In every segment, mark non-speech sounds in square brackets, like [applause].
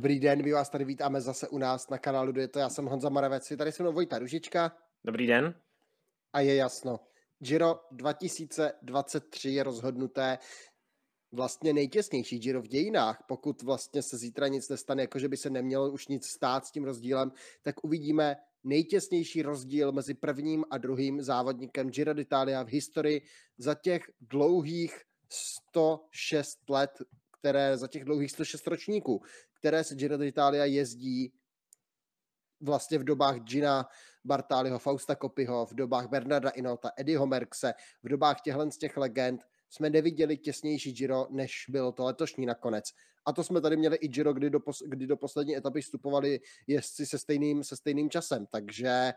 Dobrý den, my vás tady vítáme zase u nás na kanálu Je to, já jsem Honza Maravec, je tady se mnou Vojta Ružička. Dobrý den. A je jasno. Giro 2023 je rozhodnuté vlastně nejtěsnější Giro v dějinách. Pokud vlastně se zítra nic nestane, jakože by se nemělo už nic stát s tím rozdílem, tak uvidíme nejtěsnější rozdíl mezi prvním a druhým závodníkem Giro d'Italia v historii za těch dlouhých 106 let, které za těch dlouhých 106 ročníků, které se Giro d'Italia jezdí vlastně v dobách Gina Bartáliho, Fausta Kopyho, v dobách Bernarda Inota, Eddieho Merkse, v dobách těchhle z těch legend jsme neviděli těsnější Giro, než bylo to letošní nakonec. A to jsme tady měli i Giro, kdy do, pos- kdy do poslední etapy vstupovali jezdci se stejným, se stejným časem. Takže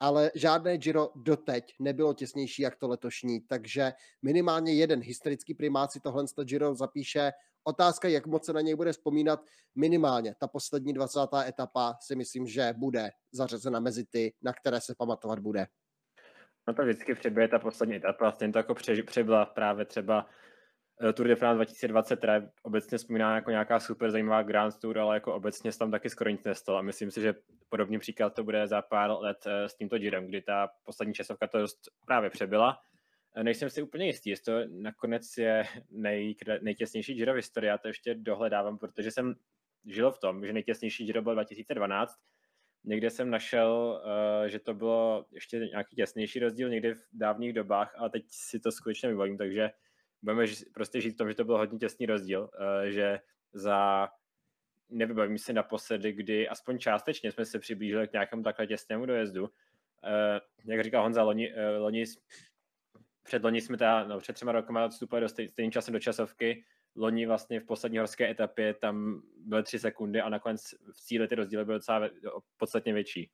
ale žádné Giro doteď nebylo těsnější jak to letošní, takže minimálně jeden historický primát si tohle Giro zapíše. Otázka, jak moc se na něj bude vzpomínat, minimálně ta poslední 20. etapa si myslím, že bude zařazena mezi ty, na které se pamatovat bude. No to vždycky přebyje ta poslední etapa, stejně to jako přebyla právě třeba Tour de France 2020, která je obecně vzpomíná jako nějaká super zajímavá Grand Tour, ale jako obecně se tam taky skoro nic nestalo. A myslím si, že podobný příklad to bude za pár let eh, s tímto Girem, kdy ta poslední časovka to dost právě přebyla. Eh, nejsem si úplně jistý, jestli to nakonec je nej, nejtěsnější Giro v historii, já to ještě dohledávám, protože jsem žil v tom, že nejtěsnější Giro byl 2012, Někde jsem našel, že to bylo ještě nějaký těsnější rozdíl někdy v dávných dobách, a teď si to skutečně vybavím, takže budeme prostě žít v tom, že to byl hodně těsný rozdíl, uh, že za nevybavím se naposledy, kdy aspoň částečně jsme se přiblížili k nějakému takhle těsnému dojezdu. Uh, jak říkal Honza, loni, uh, loni před loni jsme teda, no, před třema rokama vstupovali do stej, stejným časem do časovky, loni vlastně v poslední horské etapě tam byly tři sekundy a nakonec v cíli ty rozdíly byly docela podstatně větší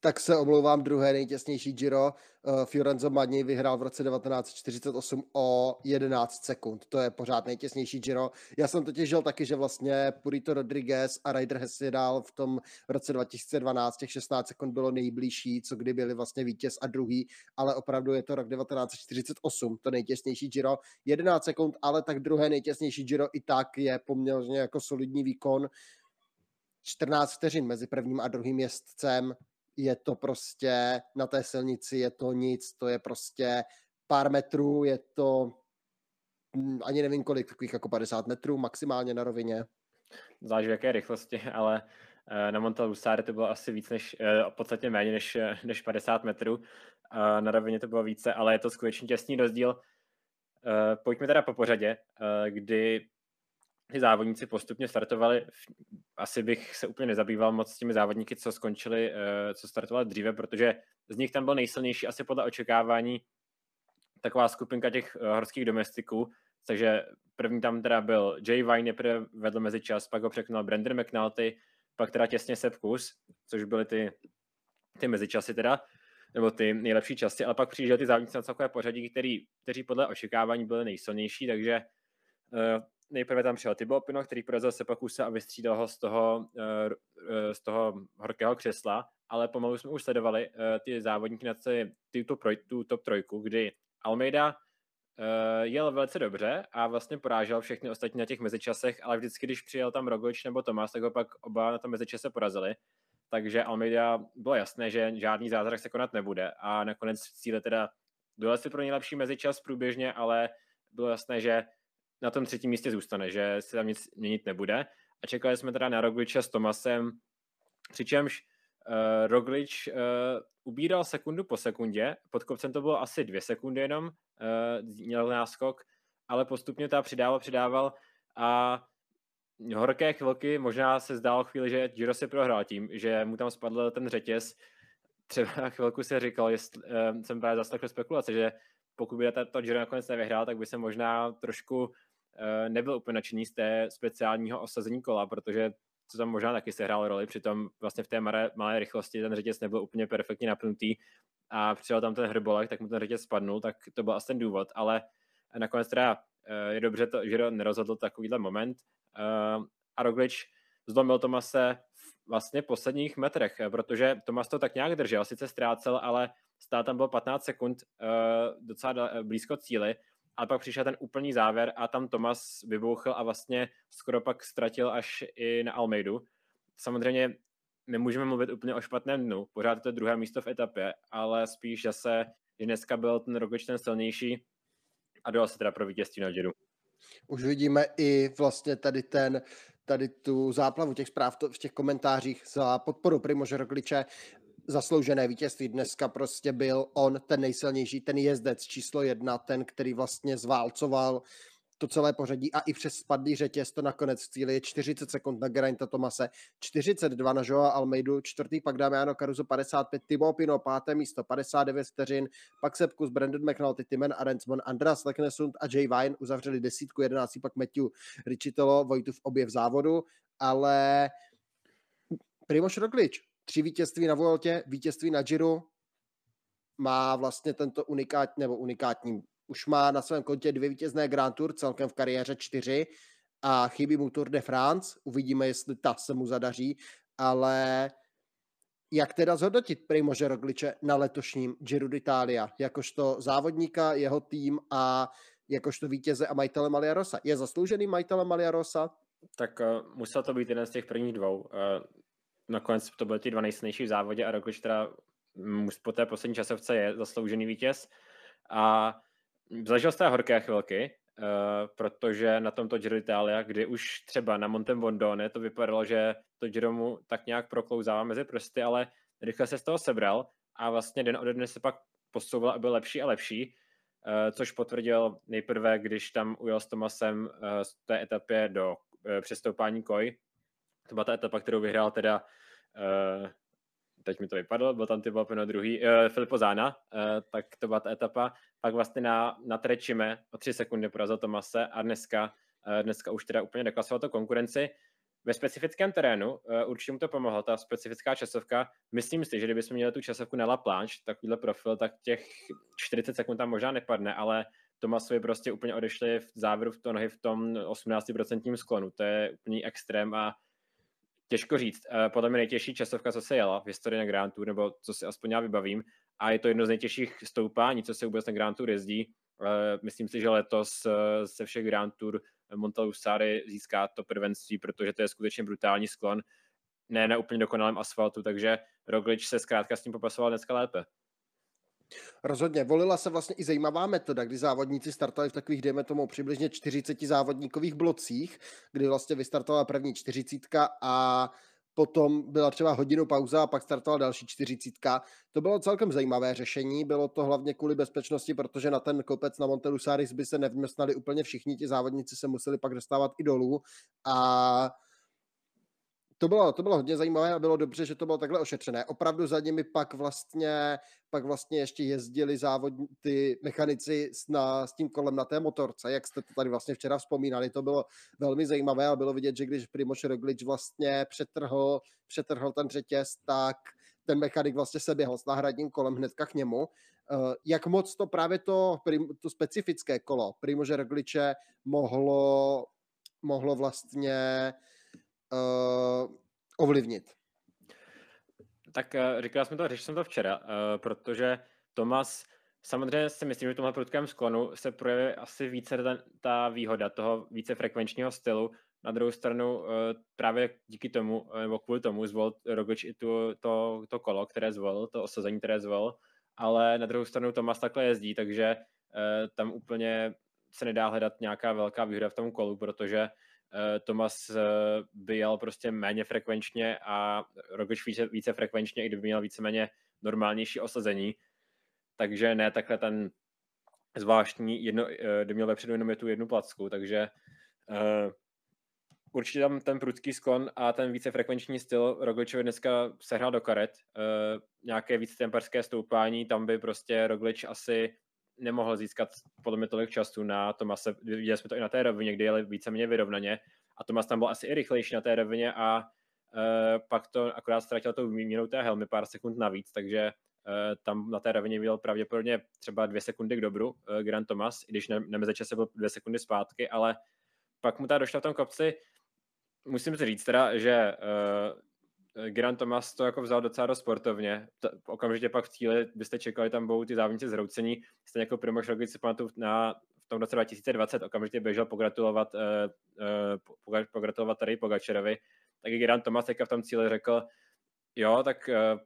tak se omlouvám, druhé nejtěsnější Giro. Uh, Fiorenzo Magni vyhrál v roce 1948 o 11 sekund. To je pořád nejtěsnější Giro. Já jsem totiž žil taky, že vlastně Purito Rodriguez a Ryder Hesse dál v tom roce 2012 těch 16 sekund bylo nejbližší, co kdy byli vlastně vítěz a druhý, ale opravdu je to rok 1948, to nejtěsnější Giro. 11 sekund, ale tak druhé nejtěsnější Giro i tak je poměrně jako solidní výkon. 14 vteřin mezi prvním a druhým jezdcem, je to prostě na té silnici, je to nic, to je prostě pár metrů, je to hm, ani nevím kolik, takových jako 50 metrů maximálně na rovině. Záleží v jaké rychlosti, [laughs] ale eh, na Montalusare to bylo asi víc než, eh, podstatně méně než, eh, než 50 metrů. Na rovině to bylo více, ale je to skutečně těsný rozdíl. Pojďme teda po pořadě, kdy ty závodníci postupně startovali, asi bych se úplně nezabýval moc s těmi závodníky, co skončili, eh, co startovali dříve, protože z nich tam byl nejsilnější asi podle očekávání taková skupinka těch eh, horských domestiků, takže první tam teda byl Jay Vine, nejprve vedl mezi čas, pak ho překonal Brandon McNulty, pak teda těsně Sepp Kus, což byly ty, ty mezičasy teda, nebo ty nejlepší časy, ale pak přijížděli ty závodníci na celkové pořadí, který, kteří podle očekávání byli nejsilnější, takže uh, nejprve tam přijel Thibaut Pinot, který porazil Sepakuse a vystřídal ho z toho, eh, eh, z toho horkého křesla, ale pomalu jsme už sledovali eh, ty závodníky na tu, tu top trojku, kdy Almeida jel velice dobře a vlastně porážel všechny ostatní na těch mezičasech, ale vždycky, když přijel tam Roglič nebo Tomas, tak ho pak oba na tom mezičase porazili. Takže Almeida bylo jasné, že žádný zázrak se konat nebude a nakonec cíle teda dole si pro nejlepší mezičas průběžně, ale bylo jasné, že na tom třetím místě zůstane, že se tam nic měnit nebude. A čekali jsme teda na Rogliče s Tomasem, přičemž uh, Roglič uh, ubíral sekundu po sekundě, pod kopcem to bylo asi dvě sekundy jenom, uh, měl náskok, ale postupně ta přidával, přidával a horké chvilky, možná se zdálo chvíli, že Giro si prohrál tím, že mu tam spadl ten řetěz. Třeba chvilku se říkal, jestli, uh, jsem právě zaslechl spekulace, že pokud by to Giro nakonec nevyhrál, tak by se možná trošku nebyl úplně nadšený z té speciálního osazení kola, protože to tam možná taky sehrál roli, přitom vlastně v té malé, malé rychlosti ten řetěz nebyl úplně perfektně napnutý a přijel tam ten hrbolek, tak mu ten řetěz spadnul, tak to byl asi ten důvod, ale nakonec teda eh, je dobře, to, že nerozhodl takovýhle moment. Eh, a Roglič zlomil Tomase v vlastně posledních metrech, protože Tomas to tak nějak držel, sice ztrácel, ale stál tam byl 15 sekund docela blízko cíli ale pak přišel ten úplný závěr a tam Tomas vybouchl a vlastně skoro pak ztratil až i na Almeidu. Samozřejmě nemůžeme mluvit úplně o špatném dnu, pořád je to druhé místo v etapě, ale spíš zase, že dneska byl ten Roglič ten silnější a dojel se teda pro vítězství na Giro. Už vidíme i vlastně tady ten, tady tu záplavu těch zpráv v těch komentářích za podporu Primože Rogliče zasloužené vítězství. Dneska prostě byl on ten nejsilnější, ten jezdec číslo jedna, ten, který vlastně zválcoval to celé pořadí a i přes spadlý řetěz to nakonec v cíli je 40 sekund na Geraint'a Tomase, 42 na Joa Almeidu, čtvrtý pak Damiano Caruso 55, Timo Pino páté místo 59 vteřin, pak Sepkus, Brandon McNulty, Timen Arensmon, Andras Leknesund a Jay Vine uzavřeli desítku, jedenáctý pak Matthew Richitolo, Vojtův objev závodu, ale Primoš Roglič, tři vítězství na Vueltě, vítězství na Giro, má vlastně tento unikátní, nebo unikátní, už má na svém kontě dvě vítězné Grand Tour, celkem v kariéře čtyři a chybí mu Tour de France, uvidíme, jestli ta se mu zadaří, ale jak teda zhodnotit Primože Rogliče na letošním Giro d'Italia, jakožto závodníka, jeho tým a jakožto vítěze a majitele Malia Rosa. Je zasloužený majitele Malia Rosa? Tak uh, musel to být jeden z těch prvních dvou. Uh, nakonec to byly ty dva nejsilnější v závodě a Roglič teda po té poslední časovce je zasloužený vítěz. A zažil té horké chvilky, uh, protože na tomto Giro d'Italia, kdy už třeba na Montem Bondone to vypadalo, že to Giro mu tak nějak proklouzává mezi prsty, ale rychle se z toho sebral a vlastně den ode dne se pak posouval a byl lepší a lepší, uh, což potvrdil nejprve, když tam ujel s Tomasem uh, z té etapě do přestoupání Koj. To byla ta etapa, kterou vyhrál teda uh, teď mi to vypadlo, byl tam Thibaut na druhý, uh, Filipo Zána, uh, tak to byla ta etapa, pak vlastně na, na Trečime o tři sekundy porazil Tomase a dneska, uh, dneska už teda úplně deklasoval to konkurenci. Ve specifickém terénu uh, určitě mu to pomohlo, ta specifická časovka. Myslím si, že kdybychom měli tu časovku na La Planche, takovýhle profil, tak těch 40 sekund tam možná nepadne, ale Tomasovi prostě úplně odešli v závěru v to nohy v tom 18% sklonu. To je úplný extrém a Těžko říct. Eh, podle mě nejtěžší časovka, co se jela v historii na Grand Tour, nebo co si aspoň já vybavím. A je to jedno z nejtěžších stoupání, co se vůbec na Grand Tour jezdí. Eh, myslím si, že letos eh, se všech Grand Tour Montelusari získá to prvenství, protože to je skutečně brutální sklon. Ne na úplně dokonalém asfaltu, takže Roglič se zkrátka s tím popasoval dneska lépe. Rozhodně. Volila se vlastně i zajímavá metoda, kdy závodníci startovali v takových, dejme tomu, přibližně 40 závodníkových blocích, kdy vlastně vystartovala první čtyřicítka a potom byla třeba hodinu pauza a pak startovala další čtyřicítka. To bylo celkem zajímavé řešení, bylo to hlavně kvůli bezpečnosti, protože na ten kopec na Montelusaris by se nevměstnali úplně všichni, ti závodníci se museli pak dostávat i dolů a to bylo, to bylo hodně zajímavé a bylo dobře, že to bylo takhle ošetřené. Opravdu za nimi pak vlastně, pak vlastně ještě jezdili závodní, ty mechanici s, na, s tím kolem na té motorce, jak jste to tady vlastně včera vzpomínali. To bylo velmi zajímavé a bylo vidět, že když Primoš Roglič vlastně přetrhl, přetrhl ten řetěz, tak ten mechanik vlastně se běhl s náhradním kolem hnedka k němu. Uh, jak moc to právě to, to specifické kolo Primože Rogliče mohlo, mohlo vlastně uh, ovlivnit. Tak uh, říkal jsem to, řešil jsem to včera, uh, protože Tomas, samozřejmě si myslím, že v tomhle prudkém sklonu se projeví asi více ta, ta výhoda toho více frekvenčního stylu. Na druhou stranu uh, právě díky tomu, nebo kvůli tomu zvolil Roglič i tu, to, to kolo, které zvolil, to osazení, které zvolil, ale na druhou stranu Tomas takhle jezdí, takže tam úplně se nedá hledat nějaká velká výhoda v tom kolu, protože Eh, Tomas eh, by jel prostě méně frekvenčně a Roglič více, více frekvenčně, i kdyby měl víceméně normálnější osazení. Takže ne takhle ten zvláštní, jedno, eh, kdy měl vepředu jenom je tu jednu placku, takže uh, určitě tam ten prudký sklon a ten více frekvenční styl Rogličovi dneska sehrál do karet. Uh, nějaké více temperské stoupání, tam by prostě Roglič asi nemohl získat podle mě tolik času na Tomase. Viděli jsme to i na té rovině, kde jeli víceméně vyrovnaně a Tomas tam byl asi i rychlejší na té rovině a uh, pak to akorát ztratil tou výměnou té helmy pár sekund navíc, takže uh, tam na té rovině byl pravděpodobně třeba dvě sekundy k dobru uh, Grand Thomas, i když ne, na mezičase byl dvě sekundy zpátky, ale pak mu ta došla v tom kopci, musím říct teda, že uh, Eh, Grant Thomas to jako vzal docela sportovně. Okamžitě pak v cíli byste čekali, tam budou ty závodníci zhroucení. Stejně jako Primož Roglic si pamatuju na, v tom roce 2020 okamžitě běžel pogratulovat, uh, uh, pogratulovat tady Pogačerovi, tak Geraint Thomas teďka v tom cíli řekl, jo, tak uh,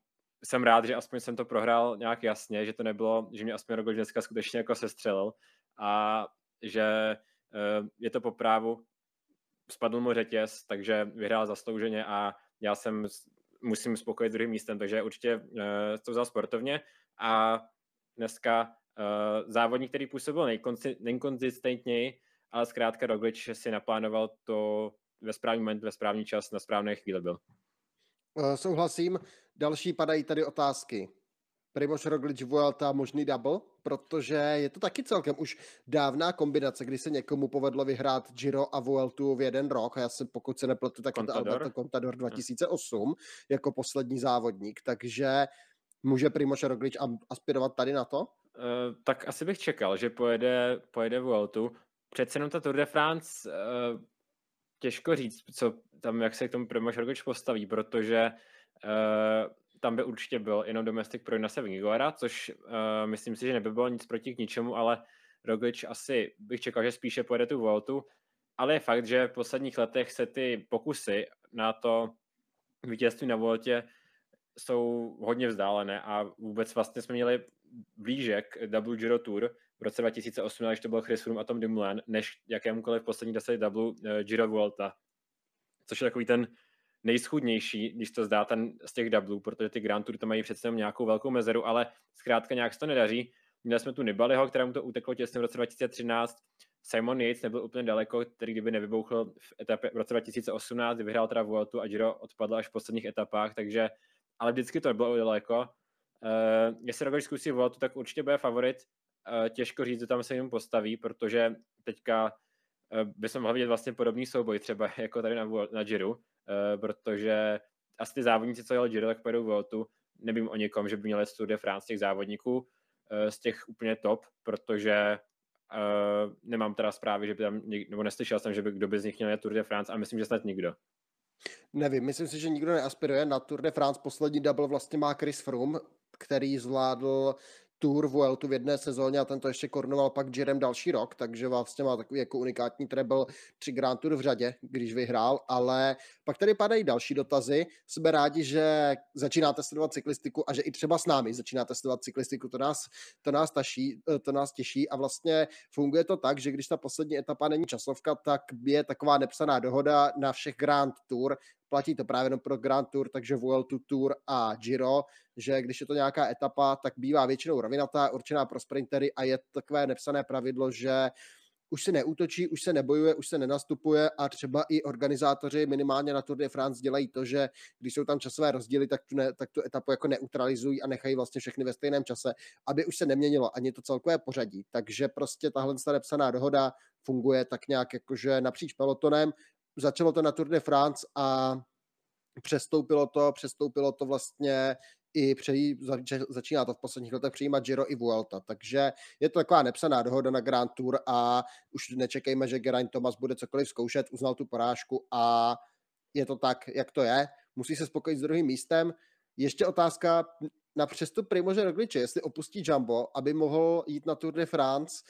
jsem rád, že aspoň jsem to prohrál nějak jasně, že to nebylo, že mě aspoň Roglič dneska skutečně jako sestřelil a že uh, je to po právu, spadl mu řetěz, takže vyhrál zaslouženě a já jsem musím spokojit druhým místem, takže určitě uh, to vzal sportovně a dneska uh, závodník, který působil nejkonzistentněji, ale zkrátka Roglič si naplánoval to ve správný moment, ve správný čas, na správné chvíli byl. Uh, souhlasím. Další padají tady otázky. Primož Roglič Vuelta možný double, protože je to taky celkem už dávná kombinace, kdy se někomu povedlo vyhrát Giro a Vueltu v jeden rok. A já se, pokud se nepletu, tak Contador. je to Alberto Contador 2008 hm. jako poslední závodník. Takže může Primož Roglič aspirovat tady na to? Uh, tak asi bych čekal, že pojede, pojede Vueltu. Přece jenom ta Tour de France uh, těžko říct, co tam, jak se k tomu Primož Roglič postaví, protože uh, tam by určitě byl jenom domestik pro Inase Vingora, což uh, myslím si, že neby bylo nic proti k ničemu, ale Roglič asi bych čekal, že spíše pojede tu Voltu, ale je fakt, že v posledních letech se ty pokusy na to vítězství na Voltě jsou hodně vzdálené a vůbec vlastně jsme měli blíže k Double Giro Tour v roce 2008, když to byl Chris Froome a Tom Dumoulin, než jakémukoliv poslední deset Double uh, Giro Vuelta. Což je takový ten nejschudnější, když to zdá ten z těch doublů, protože ty Grand Tour to mají přece nějakou velkou mezeru, ale zkrátka nějak se to nedaří. Měli jsme tu Nibaliho, kterému to uteklo těsně v roce 2013, Simon Yates nebyl úplně daleko, který kdyby nevybouchl v etapě v roce 2018, kdy vyhrál teda Vueltu a Giro odpadl až v posledních etapách, takže, ale vždycky to nebylo daleko. Uh, jestli Roglič zkusí Vueltu, tak určitě bude favorit. Uh, těžko říct, že tam se jim postaví, protože teďka uh, by se mohl vidět vlastně podobný souboj, třeba [laughs] jako tady na, na Giro, protože asi ty závodníci, co jeli Giro, tak pojedou Vueltu. Nevím o někom, že by měli Tour de France těch závodníků eh, z těch úplně top, protože uh, nemám teda zprávy, že by tam, nebo neslyšel jsem, že by kdo by z nich měl Tour de France a myslím, že snad nikdo. Nevím, myslím si, že nikdo neaspiruje na Tour de France. Poslední double vlastně má Chris Froome, který zvládl Tour Vueltu v jedné sezóně a tento ještě korunoval pak Jirem další rok, takže vlastně má takový jako unikátní treble tři Grand Tour v řadě, když vyhrál, ale pak tady padají další dotazy. Jsme rádi, že začínáte sledovat cyklistiku a že i třeba s námi začínáte sledovat cyklistiku, to nás, to nás, taší, to nás těší a vlastně funguje to tak, že když ta poslední etapa není časovka, tak je taková nepsaná dohoda na všech Grand Tour, platí to právě jenom pro Grand Tour, takže Vueltu Tour a Giro, že když je to nějaká etapa, tak bývá většinou rovinatá, určená pro sprintery a je takové nepsané pravidlo, že už se neútočí, už se nebojuje, už se nenastupuje a třeba i organizátoři minimálně na Tour de France dělají to, že když jsou tam časové rozdíly, tak tu, ne, tak tu etapu jako neutralizují a nechají vlastně všechny ve stejném čase, aby už se neměnilo ani to celkové pořadí. Takže prostě tahle nepsaná dohoda funguje tak nějak jakože napříč pelotonem začalo to na Tour de France a přestoupilo to, přestoupilo to vlastně i přejí, začíná to v posledních letech přijímat Giro i Vuelta, takže je to taková nepsaná dohoda na Grand Tour a už nečekejme, že Geraint Thomas bude cokoliv zkoušet, uznal tu porážku a je to tak, jak to je. Musí se spokojit s druhým místem. Ještě otázka na přestup Primože Rogliče, jestli opustí Jumbo, aby mohl jít na Tour de France,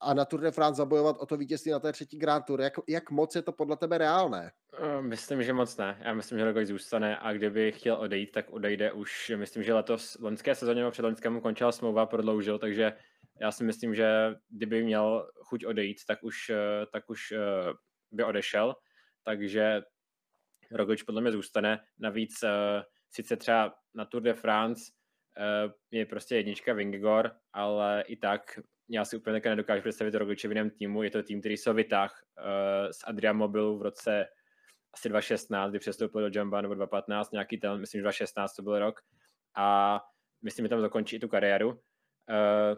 a na Tour de France zabojovat o to vítězství na té třetí Grand Tour. Jak, jak moc je to podle tebe reálné? Eh, myslím, že moc ne. Já myslím, že Roglič zůstane a kdyby chtěl odejít, tak odejde už. Myslím, že letos v loňské sezóně nebo před loňskému končila smlouva, prodloužil, takže já si myslím, že kdyby měl chuť odejít, tak už, eh, tak už eh, by odešel. Takže Roglič podle mě zůstane. Navíc sice třeba na Tour de France je prostě jednička Vingegor, ale i tak já si úplně také nedokážu představit Rogliče v jiném týmu. Je to tým, který se vytáh uh, z Adrian Mobilu v roce asi 2016, kdy přestoupil do Jamba, nebo 2015, nějaký ten, myslím, 2016 to byl rok. A myslím, že tam zakončí i tu kariéru. Uh,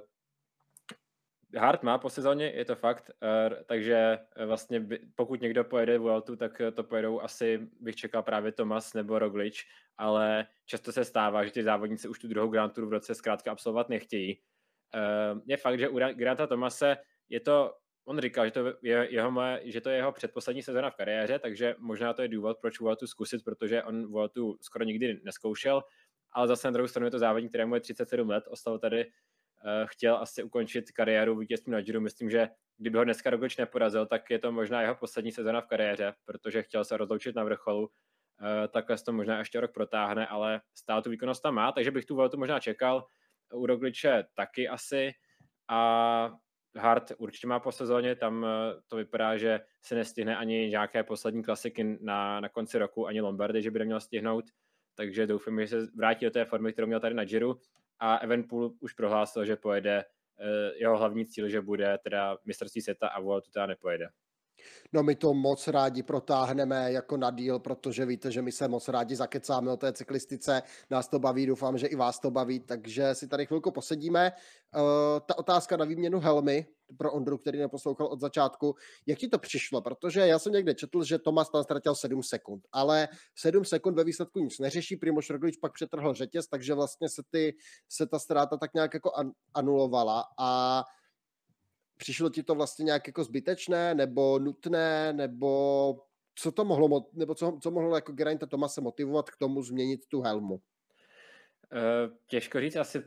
Hart má po sezóně, je to fakt, uh, takže vlastně by, pokud někdo pojede Vueltu, tak to pojedou asi, bych čekal právě Tomas nebo Roglič, ale často se stává, že ty závodníci už tu druhou Grand Tour v roce zkrátka absolvovat nechtějí je fakt, že u Granta Tomase je to, on říkal, že to je jeho, moje, že to je jeho předposlední sezóna v kariéře, takže možná to je důvod, proč Vueltu zkusit, protože on Vueltu skoro nikdy neskoušel, ale zase na druhou stranu je to závodník, kterému je 37 let, ostal tady chtěl asi ukončit kariéru vítězství na Giro. Myslím, že kdyby ho dneska Roglič neporazil, tak je to možná jeho poslední sezona v kariéře, protože chtěl se rozloučit na vrcholu. Takhle to možná ještě rok protáhne, ale stále tu výkonnost tam má, takže bych tu voltu možná čekal. U Rogliče taky asi. A Hart určitě má po sezóně, tam to vypadá, že se nestihne ani nějaké poslední klasiky na, na konci roku, ani Lombardy, že by neměl stihnout takže doufám, že se vrátí do té formy, kterou měl tady na Giro a Evenpool už prohlásil, že pojede eh, jeho hlavní cíl, že bude teda mistrovství světa a Vueltu teda nepojede. No my to moc rádi protáhneme jako na díl, protože víte, že my se moc rádi zakecáme o té cyklistice, nás to baví, doufám, že i vás to baví, takže si tady chvilku posedíme. Uh, ta otázka na výměnu helmy pro Ondru, který neposlouchal od začátku, jak ti to přišlo? Protože já jsem někde četl, že Tomas tam ztratil 7 sekund, ale 7 sekund ve výsledku nic neřeší, Primoš Roglič pak přetrhl řetěz, takže vlastně se, ty, se ta ztráta tak nějak jako anulovala a přišlo ti to vlastně nějak jako zbytečné, nebo nutné, nebo co to mohlo, nebo co, co mohlo jako Geraint Tomase motivovat k tomu změnit tu helmu? Uh, těžko říct, asi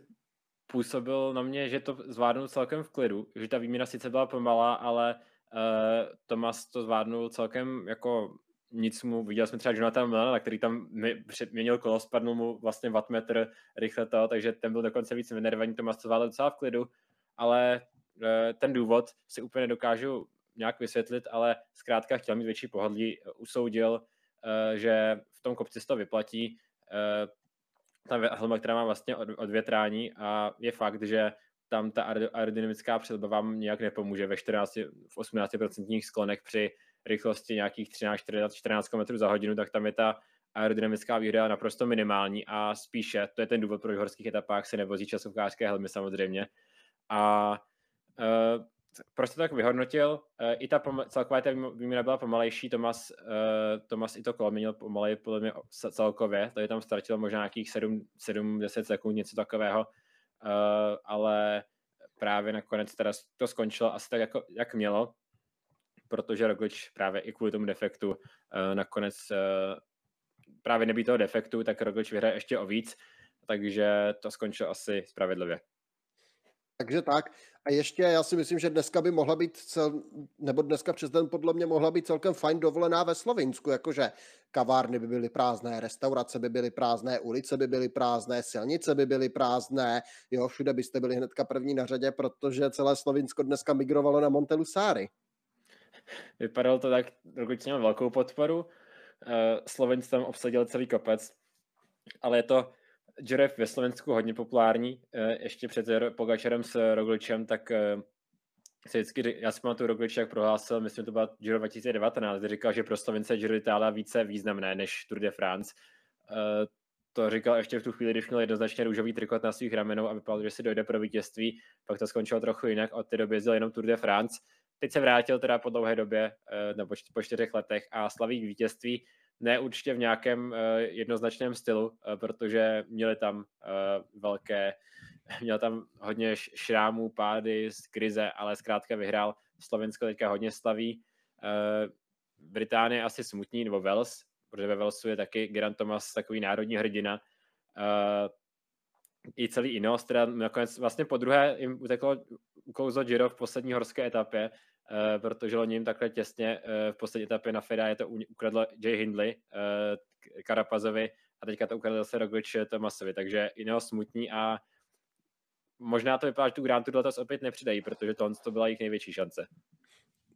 působil na mě, že to zvládnul celkem v klidu, že ta výměna sice byla pomalá, ale uh, Tomas to zvládnul celkem jako nic mu, viděl jsme třeba Jonathan Milana, který tam měnil kolo, spadnul mu vlastně wattmetr rychle to, takže ten byl dokonce víc vynervaný, Tomas to zvládl docela v klidu, ale Eh, ten důvod si úplně nedokážu nějak vysvětlit, ale zkrátka chtěl mít větší pohodlí, usoudil, eh, že v tom kopci se to vyplatí. Eh, ta helma, která má vlastně odvětrání a je fakt, že tam ta aerodynamická přilba vám nějak nepomůže ve 14, v 18% sklonech při rychlosti nějakých 13, 14 km za hodinu, tak tam je ta aerodynamická výhoda naprosto minimální a spíše, to je ten důvod, proč v horských etapách se nevozí časovkářské helmy samozřejmě. A Uh, proč to tak vyhodnotil? Uh, I ta celková ta výměna byla pomalejší, Tomas, uh, Tomas i to kolo měnil pomalej podle mě celkově, tady tam ztratil možná nějakých 7-10 sekund, něco takového, uh, ale právě nakonec teda to skončilo asi tak, jako, jak mělo, protože Roglič právě i kvůli tomu defektu uh, nakonec uh, právě nebýt toho defektu, tak Roglič vyhraje ještě o víc, takže to skončilo asi spravedlivě. Takže tak. A ještě já si myslím, že dneska by mohla být, cel, nebo dneska přes den podle mě mohla být celkem fajn dovolená ve Slovinsku, jakože kavárny by byly prázdné, restaurace by byly prázdné, ulice by byly prázdné, silnice by byly prázdné, jo, všude byste byli hnedka první na řadě, protože celé Slovinsko dneska migrovalo na Montelusáry. Vypadalo to tak, dokud velkou podporu, eh, Slovenc tam obsadil celý kopec, ale je to Giro ve Slovensku hodně populární, eh, ještě před Pogačarem s Rogličem, tak eh, se vždycky, já si pamatuju Roglič, jak prohlásil, myslím, to byla Giro 2019, kdy říkal, že pro Slovence Giro d'Italia více významné než Tour de France. Eh, to říkal ještě v tu chvíli, když měl jednoznačně růžový trikot na svých ramenou a vypadalo, že si dojde pro vítězství, pak to skončilo trochu jinak, od té doby jezdil jenom Tour de France. Teď se vrátil teda po dlouhé době, nebo po čtyřech letech a slaví vítězství ne určitě v nějakém uh, jednoznačném stylu, uh, protože měli tam uh, velké, [laughs] měl tam hodně šrámů, pády z krize, ale zkrátka vyhrál. Slovensko teďka hodně slaví. Británie asi smutní, nebo Wales, protože ve Walesu je taky Grant Thomas takový národní hrdina. I celý Inos, teda nakonec vlastně po druhé jim uteklo ukouzlo Giro v poslední horské etapě, Eh, protože loni jim takhle těsně uh, v poslední etapě na Feda je to ukradlo Jay Hindley uh, Karapazovi a teďka to ukradl zase Roglič Tomasovi, takže jiného smutní a možná to vypadá, že tu Grand Tour letos opět nepřidají, protože to, to byla jejich největší šance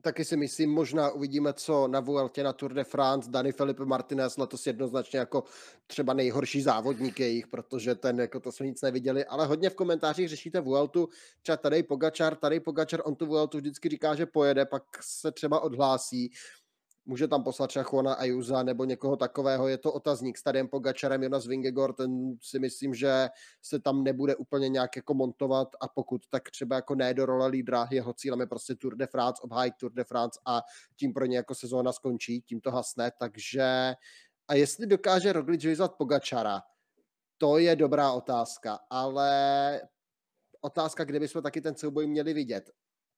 taky si myslím, možná uvidíme, co na Vueltě na Tour de France. Dani Felipe Martinez letos jednoznačně jako třeba nejhorší závodník jejich, protože ten, jako to jsme nic neviděli, ale hodně v komentářích řešíte Vueltu, třeba tady Pogačar, tady Pogačar, on tu Vueltu vždycky říká, že pojede, pak se třeba odhlásí může tam poslat třeba Juana Ajuza nebo někoho takového, je to otazník. S Tadem Pogačarem, Jonas Vingegor, ten si myslím, že se tam nebude úplně nějak jako montovat. A pokud tak třeba jako ne do role lídra, jeho cílem je prostě Tour de France, obhájit Tour de France a tím pro ně jako sezóna skončí, tím to hasne, takže a jestli dokáže Roglič vyzvat Pogačara, to je dobrá otázka, ale otázka, kde bychom taky ten souboj měli vidět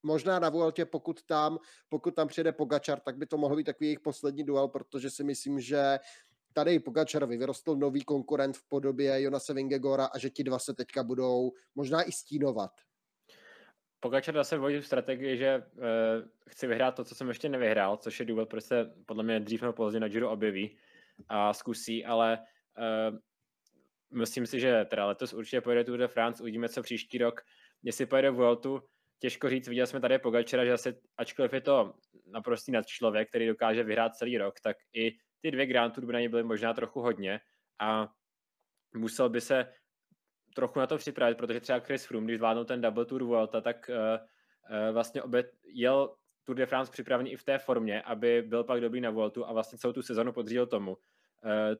možná na Vueltě, pokud tam, pokud tam přijede Pogačar, tak by to mohl být takový jejich poslední duel, protože si myslím, že tady Pogačarovi vyrostl nový konkurent v podobě Jonase Vingegora a že ti dva se teďka budou možná i stínovat. Pogačar zase volí strategii, že uh, chci vyhrát to, co jsem ještě nevyhrál, což je důvod, proč se podle mě dřív nebo později na Giro objeví a zkusí, ale uh, myslím si, že teda letos určitě pojede Tour de France, uvidíme, co příští rok. Jestli pojede Vueltu, těžko říct, viděl jsme tady Pogačera, že asi, ačkoliv je to naprostý nadčlověk, který dokáže vyhrát celý rok, tak i ty dvě Grand Tour by na ně byly možná trochu hodně a musel by se trochu na to připravit, protože třeba Chris Froome, když zvládnul ten Double Tour Vuelta, tak uh, uh, vlastně obě, jel Tour de France připravený i v té formě, aby byl pak dobrý na Vueltu a vlastně celou tu sezonu podřídil tomu. Uh,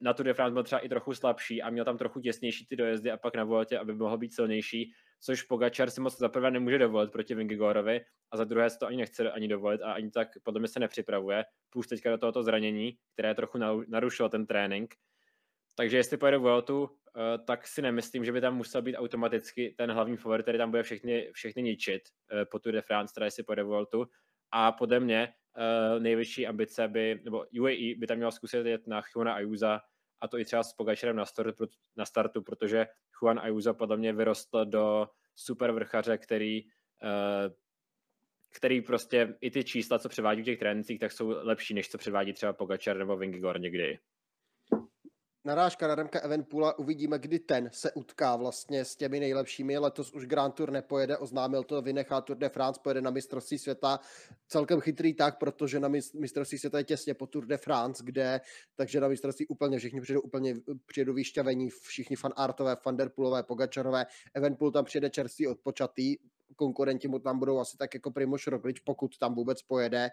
na Tour de France byl třeba i trochu slabší a měl tam trochu těsnější ty dojezdy a pak na Vueltě, aby mohl být silnější, což Pogačar si moc zaprvé nemůže dovolit proti Vingegorovi a za druhé se to ani nechce ani dovolit a ani tak podle mě se nepřipravuje, plus teďka do tohoto zranění, které trochu narušilo ten trénink. Takže jestli pojede Vueltu, Eh, tak si nemyslím, že by tam musel být automaticky ten hlavní favorit, který tam bude všechny, všechny ničit eh, po Tour de France, teda si pojede Voltu. A podle mě uh, největší ambice by, nebo UAE by tam měl zkusit jet na Juana Ayuza a to i třeba s Pogačerem na, startu, na startu, protože Juan Ayuza podle mě vyrostl do super vrchaře, který uh, který prostě i ty čísla, co převádí v těch trénincích, tak jsou lepší, než co převádí třeba Pogačar nebo Vingigor někdy narážka na Remka Evenpoola, uvidíme, kdy ten se utká vlastně s těmi nejlepšími. Letos už Grand Tour nepojede, oznámil to, vynechá Tour de France, pojede na mistrovství světa. Celkem chytrý tak, protože na mistrovství světa je těsně po Tour de France, kde, takže na mistrovství úplně všichni přijedou úplně přijedou vyšťavení, všichni fanartové, fanderpoolové, Pogačarové. Evenpool tam přijede čerstvý odpočatý, konkurenti mu tam budou asi tak jako Primoš Roglič, pokud tam vůbec pojede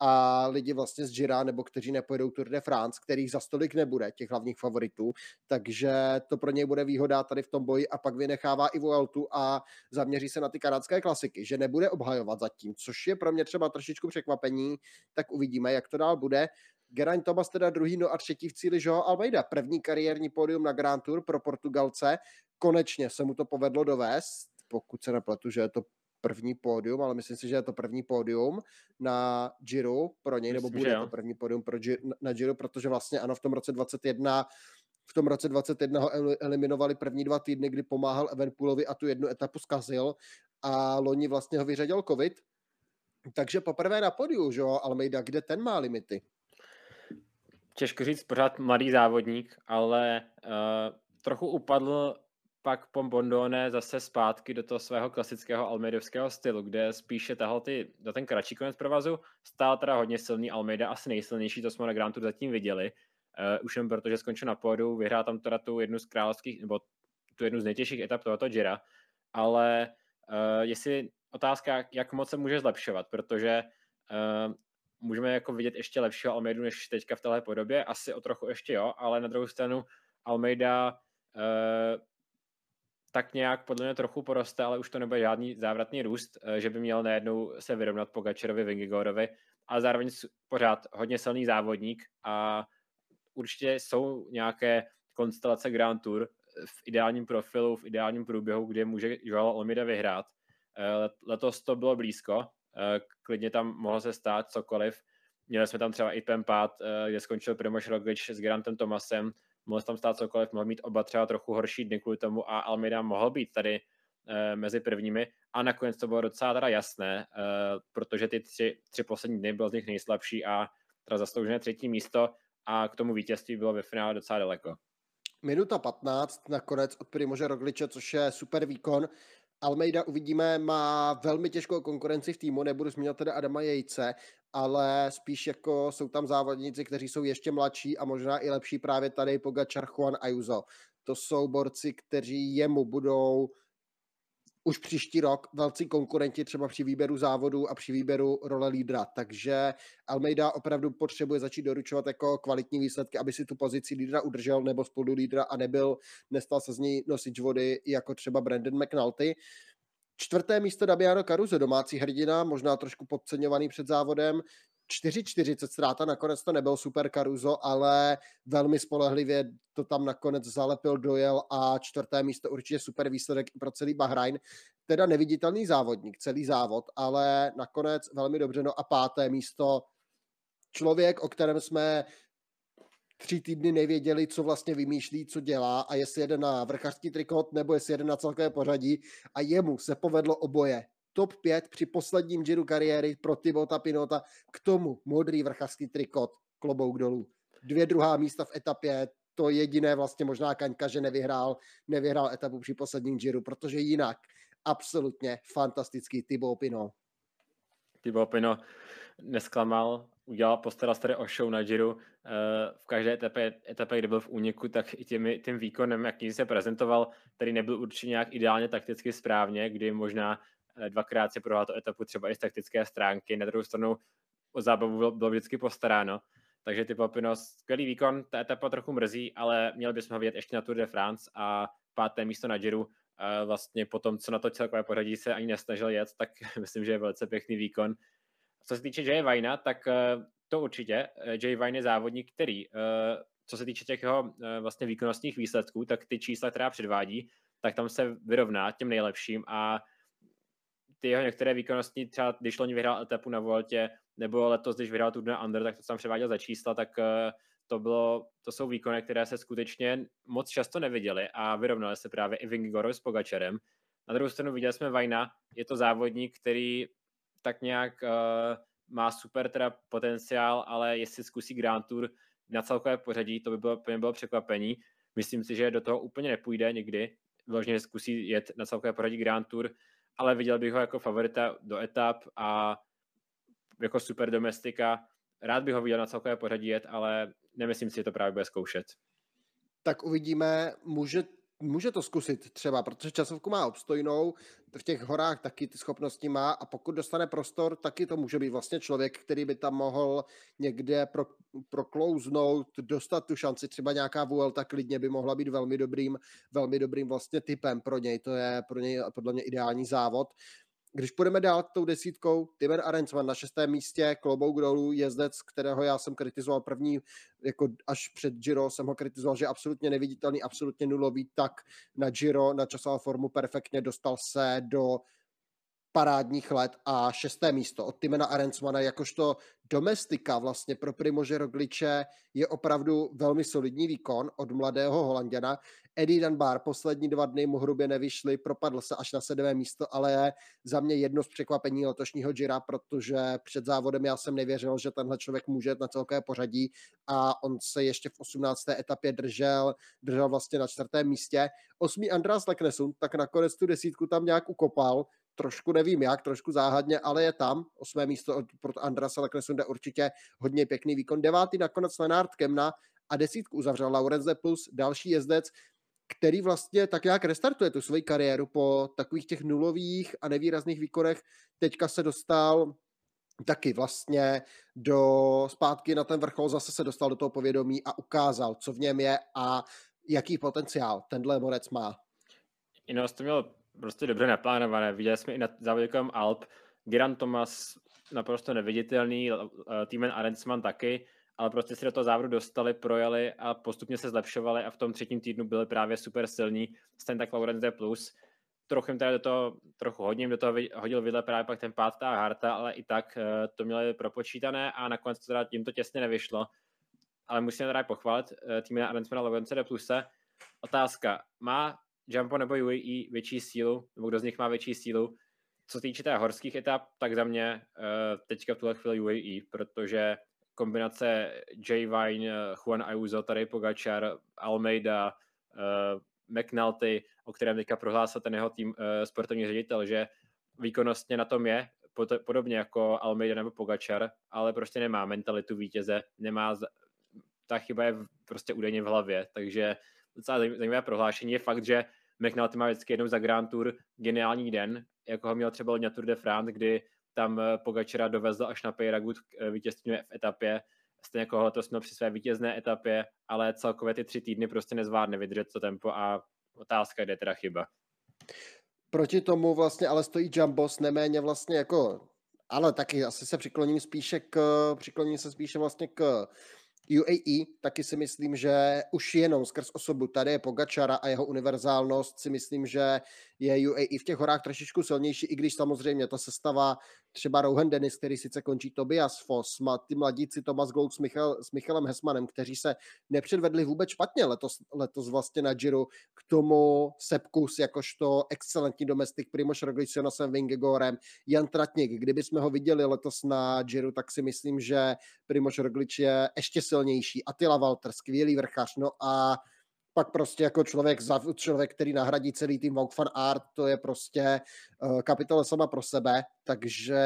a lidi vlastně z Gira, nebo kteří nepojedou Tour de France, kterých za stolik nebude, těch hlavních favoritů, takže to pro něj bude výhoda tady v tom boji a pak vynechává i Vueltu a zaměří se na ty kanadské klasiky, že nebude obhajovat zatím, což je pro mě třeba trošičku překvapení, tak uvidíme, jak to dál bude. Geraint Thomas teda druhý, no a třetí v cíli Joao Almeida. První kariérní pódium na Grand Tour pro Portugalce. Konečně se mu to povedlo dovést, pokud se nepletu, že je to první pódium, ale myslím si, že je to první pódium na Giro pro něj, myslím, nebo bude to první pódium pro Giro, na Giro, protože vlastně ano, v tom roce 21 v tom roce 21 ho eliminovali první dva týdny, kdy pomáhal Evenpoolovi a tu jednu etapu zkazil a loni vlastně ho vyřadil covid. Takže poprvé na podiu, že jo, Almeida, kde ten má limity? Těžko říct, pořád mladý závodník, ale uh, trochu upadl pak Pombondone zase zpátky do toho svého klasického almeidovského stylu, kde spíše tahal ty, do ten kratší konec provazu, stál teda hodně silný Almeida, asi nejsilnější, to jsme na Grand Tour zatím viděli, uh, už jen protože skončil na pódu, vyhrál tam teda tu jednu z královských, nebo tu jednu z nejtěžších etap tohoto Jira, ale uh, jestli otázka, jak moc se může zlepšovat, protože uh, můžeme jako vidět ještě lepšího Almeidu než teďka v téhle podobě, asi o trochu ještě jo, ale na druhou stranu Almeida uh, tak nějak podle mě trochu poroste, ale už to nebude žádný závratný růst, eh, že by měl najednou se vyrovnat Pogačerovi, Vingigorovi, ale zároveň pořád hodně silný závodník a určitě jsou nějaké konstelace Grand Tour v ideálním profilu, v ideálním průběhu, kde může Joao Almeida vyhrát. Eh, letos to bylo blízko, eh, klidně tam mohlo se stát cokoliv. Měli jsme tam třeba i ten pád, kde skončil Primož Roglič s Grantem Tomasem, mohl tam stát cokoliv, mohl mít oba třeba trochu horší dny kvůli tomu a Almeida mohl být tady e, mezi prvními a nakonec to bylo docela teda jasné, e, protože ty tři, tři poslední dny byl z nich nejslabší a teda zasloužené třetí místo a k tomu vítězství bylo ve finále docela daleko. Minuta 15 nakonec od Primože Rogliče, což je super výkon. Almeida uvidíme, má velmi těžkou konkurenci v týmu, nebudu zmínit teda Adama Jejce, ale spíš jako jsou tam závodníci, kteří jsou ještě mladší a možná i lepší právě tady Pogačar, Juan Ayuso. To jsou borci, kteří jemu budou už příští rok velcí konkurenti třeba při výběru závodu a při výběru role lídra. Takže Almeida opravdu potřebuje začít doručovat jako kvalitní výsledky, aby si tu pozici lídra udržel nebo spolu lídra a nebyl, nestal se z něj nosič vody jako třeba Brandon McNulty. Čtvrté místo Damiano Caruso, domácí hrdina, možná trošku podceňovaný před závodem. 4,40 ztráta, nakonec to nebyl super Caruso, ale velmi spolehlivě to tam nakonec zalepil, dojel a čtvrté místo určitě super výsledek pro celý Bahrajn. Teda neviditelný závodník, celý závod, ale nakonec velmi dobře. No a páté místo člověk, o kterém jsme tři týdny nevěděli, co vlastně vymýšlí, co dělá a jestli jede na vrchařský trikot nebo jestli jede na celkové pořadí a jemu se povedlo oboje. Top 5 při posledním Giro kariéry pro Tibota Pinota, k tomu modrý vrchařský trikot, klobouk dolů. Dvě druhá místa v etapě, to jediné vlastně možná Kaňka, že nevyhrál, nevyhrál etapu při posledním Giro, protože jinak absolutně fantastický Thibaut Pinot. Thibaut Pinot nesklamal, udělal, postaral se tady o show na Giro. Eh, v každé etapě, etapě, kdy byl v úniku, tak i těmi, tím výkonem, jaký se prezentoval, který nebyl určitě nějak ideálně takticky správně, kdy možná dvakrát si prohrál tu etapu třeba i z taktické stránky, na druhou stranu o zábavu bylo, bylo vždycky postaráno. Takže ty Popino, skvělý výkon, ta etapa trochu mrzí, ale měli bychom ho vidět ještě na Tour de France a páté místo na Giro, vlastně po tom, co na to celkové pořadí se ani nesnažil jet, tak [laughs] myslím, že je velice pěkný výkon. Co se týče Jay Vajna, tak eh, to určitě. Eh, Jay Vine je závodník, který, eh, co se týče těch jeho vlastně výkonnostních výsledků, tak ty čísla, která předvádí, tak tam se vyrovná těm nejlepším a ty jeho některé výkonnostní, třeba když loni vyhrál etapu na Voltě, nebo letos, když vyhrál tu na Under, tak to tam převáděl za čísla, tak to, bylo, to jsou výkony, které se skutečně moc často neviděly a vyrovnaly se právě i Vingoro s Pogačerem. Na druhou stranu viděli jsme Vajna, je to závodník, který tak nějak uh, má super teda potenciál, ale jestli zkusí Grand Tour na celkové pořadí, to by bylo, by bylo překvapení. Myslím si, že do toho úplně nepůjde nikdy, vložně zkusí jet na celkové pořadí Grand Tour, ale viděl bych ho jako favorita do etap a jako super domestika. Rád bych ho viděl na celkové pořadí jet, ale nemyslím si, že to právě bude zkoušet. Tak uvidíme, může může to zkusit třeba, protože časovku má obstojnou, v těch horách taky ty schopnosti má a pokud dostane prostor, taky to může být vlastně člověk, který by tam mohl někde pro, proklouznout, dostat tu šanci, třeba nějaká Vuelta klidně by mohla být velmi dobrým, velmi dobrým vlastně typem pro něj, to je pro něj podle mě ideální závod. Když půjdeme dál tou desítkou, Timer Arendsman na šestém místě, klobouk dolů, jezdec, kterého já jsem kritizoval první, jako až před Giro jsem ho kritizoval, že je absolutně neviditelný, absolutně nulový, tak na Giro, na časovou formu perfektně dostal se do parádních let a šesté místo od Timena Arendsmana jakožto domestika vlastně pro Primože Rogliče je opravdu velmi solidní výkon od mladého Holanděna. Eddie Dunbar poslední dva dny mu hrubě nevyšly, propadl se až na sedmé místo, ale je za mě jedno z překvapení letošního Gira, protože před závodem já jsem nevěřil, že tenhle člověk může na celké pořadí a on se ještě v 18. etapě držel, držel vlastně na čtvrtém místě. Osmý András Leknesund, tak nakonec tu desítku tam nějak ukopal, trošku nevím jak, trošku záhadně, ale je tam. Osmé místo pro Andrasa Leknesunda určitě hodně pěkný výkon. Devátý nakonec Lenard Kemna a desítku uzavřel Laurence Plus, další jezdec, který vlastně tak nějak restartuje tu svoji kariéru po takových těch nulových a nevýrazných výkonech. Teďka se dostal taky vlastně do zpátky na ten vrchol, zase se dostal do toho povědomí a ukázal, co v něm je a jaký potenciál tenhle morec má. Inost to měl prostě dobře naplánované. Viděli jsme i na závodě Alp, Giran Thomas naprosto neviditelný, Týmen Arendsman taky, ale prostě si do toho závodu dostali, projeli a postupně se zlepšovali a v tom třetím týdnu byli právě super silní. Stejně tak Laurence Plus. Trochu teda do toho, trochu hodně do toho hodil vidle právě pak ten pád a Harta, ale i tak eh, to měli propočítané a nakonec to teda tím to těsně nevyšlo. Ale musíme teda pochválit eh, tým Arendsmana Laurence Pluse. Otázka, má Jumpo nebo UAE větší sílu, nebo kdo z nich má větší sílu? Co se týče té horských etap, tak za mě uh, teďka v tuhle chvíli UAE, protože kombinace J. Vine, Juan Ayuso, tady Pogačar, Almeida, uh, McNulty, o kterém teďka prohlásil ten jeho tým, sportovní ředitel, že výkonnostně na tom je, podobně jako Almeida nebo Pogačar, ale prostě nemá mentalitu vítěze, nemá, ta chyba je prostě údajně v hlavě, takže docela zajímavé prohlášení je fakt, že McNulty má vždycky jednou za Grand Tour geniální den, jako ho měl třeba na Tour de France, kdy tam eh, Pogačera dovezl až na Peyragut eh, vítězství v etapě, stejně jako letos měl při své vítězné etapě, ale celkově ty tři týdny prostě nezvládne vydržet to tempo a otázka, kde je teda chyba. Proti tomu vlastně ale stojí Jumbos neméně vlastně jako ale taky asi se přikloním spíše k, přikloním se spíše vlastně k UAE taky si myslím, že už jenom skrz osobu tady je Pogačara a jeho univerzálnost si myslím, že je UAE v těch horách trošičku silnější, i když samozřejmě ta sestava třeba Rohan Dennis, který sice končí Tobias Foss, má ty mladíci Thomas Gold s, Michal, s Michalem Hesmanem, kteří se nepředvedli vůbec špatně letos, letos vlastně na Giro, k tomu Sepkus jakožto excelentní domestik, Primoš Roglič s Jonasem Vingegorem, Jan Tratnik, kdyby jsme ho viděli letos na Giro, tak si myslím, že Primoš Roglič je ještě silnější. Attila Walter, skvělý vrchař, no a pak prostě jako člověk, člověk, který nahradí celý tým Vogue Fan Art, to je prostě uh, kapitola sama pro sebe, takže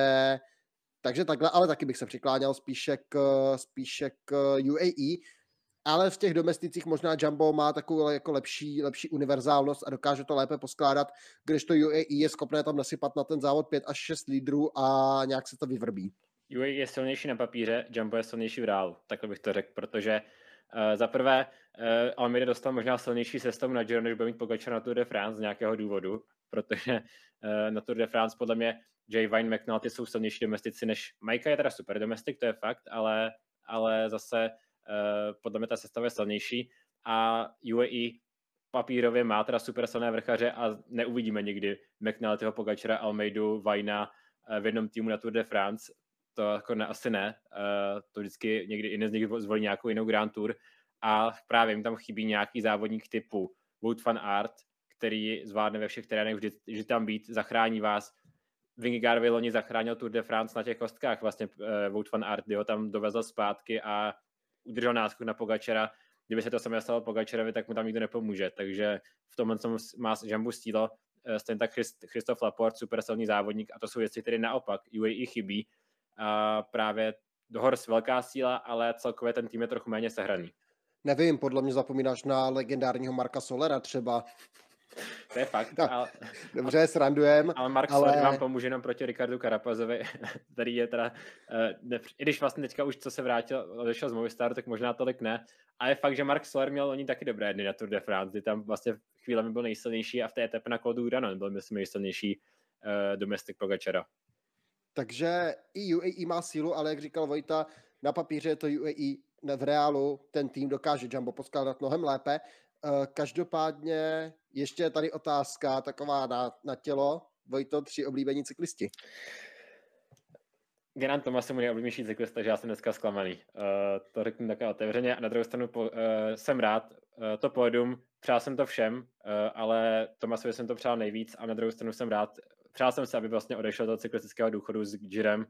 takže takhle, ale taky bych se přikláněl spíše k, spíše k UAE, ale v těch domesticích možná Jumbo má takovou jako lepší, lepší univerzálnost a dokáže to lépe poskládat, když to UAE je schopné tam nasypat na ten závod 5 až 6 lídrů a nějak se to vyvrbí. UAE je silnější na papíře, Jumbo je silnější v reálu, takhle bych to řekl, protože Uh, za prvé, uh, Almeida dostal možná silnější sestavu na Giro, než bude mít Pogačar na Tour de France z nějakého důvodu, [laughs] protože uh, na Tour de France podle mě Jay Vine, McNulty jsou silnější domestici než Majka je teda super domestik, to je fakt, ale, ale zase uh, podle mě ta sestava je silnější. A UAE papírově má teda super silné vrchaře a neuvidíme nikdy McNultyho, Pogačara, Almeidu, Vajna v jednom týmu na Tour de France, to jako ne, asi ne, uh, to vždycky někdy jiný z nich zvolí nějakou jinou Grand Tour a právě jim tam chybí nějaký závodník typu Wout van Art, který zvládne ve všech terénech vždy, vždy tam být, zachrání vás. Vingegaard loni zachránil Tour de France na těch kostkách, vlastně uh, Wout van Art, kdy ho tam dovezl zpátky a udržel náskok na Pogačera. Kdyby se to samé stalo Pogačerovi, tak mu tam nikdo nepomůže. Takže v tomhle má Jambu stílo, uh, stejně tak Christ, Christoph Laporte, super silný závodník a to jsou věci, které naopak UAE chybí a právě Horse velká síla, ale celkově ten tým je trochu méně sehraný. Nevím, podle mě zapomínáš na legendárního Marka Solera třeba. To je fakt. No, ale, dobře, srandujem. Ale Mark ale... Soler vám pomůže jenom proti Ricardu Karapazovi, [laughs] který je teda, uh, i když vlastně teďka už co se vrátil, odešel z Movistaru, tak možná tolik ne. A je fakt, že Mark Soler měl oni taky dobré dny na Tour de France, kdy tam vlastně chvílemi byl nejsilnější a v té etapě na Kodu Uranon byl myslím nejsilnější uh, domestik Pogačara. Takže i UAE má sílu, ale jak říkal Vojta, na papíře je to UAE, v reálu ten tým dokáže Jumbo poskládat mnohem lépe. Eh, každopádně ještě je tady otázka taková na, na tělo. Vojto, tři oblíbení cyklisti. Geran Thomas je můj nejoblíbenější cyklista, takže já jsem dneska zklamaný. Uh, to řeknu takhle otevřeně. A na druhou stranu po, uh, jsem rád. Uh, to pódium, přál jsem to všem, uh, ale Tomasovi jsem to přál nejvíc a na druhou stranu jsem rád, přál jsem se, aby vlastně odešel do cyklistického důchodu s Girem,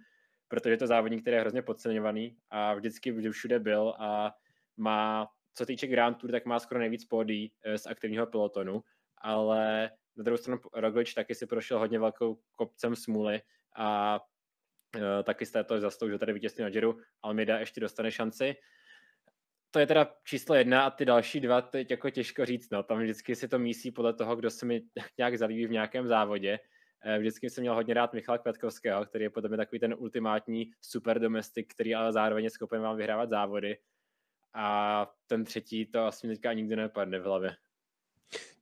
protože je to závodník, který je hrozně podceňovaný a vždycky vždy všude byl a má, co týče Grand Tour, tak má skoro nejvíc pódí eh, z aktivního pelotonu, ale na druhou stranu Roglič taky si prošel hodně velkou kopcem smůly a uh, taky jste to zasloužil tady vítězství na Giro, Almeida ještě dostane šanci. To je teda číslo jedna a ty další dva, teď jako těžko říct, no, tam vždycky si to mísí podle toho, kdo se mi [laughs] nějak zalíbí v nějakém závodě Eh, vždycky jsem měl hodně rád Michala Kvetkovského, který je podle mě takový ten ultimátní super domestik, který ale zároveň je schopen vám vyhrávat závody. A ten třetí to asi teďka nikdy nepadne v hlavě.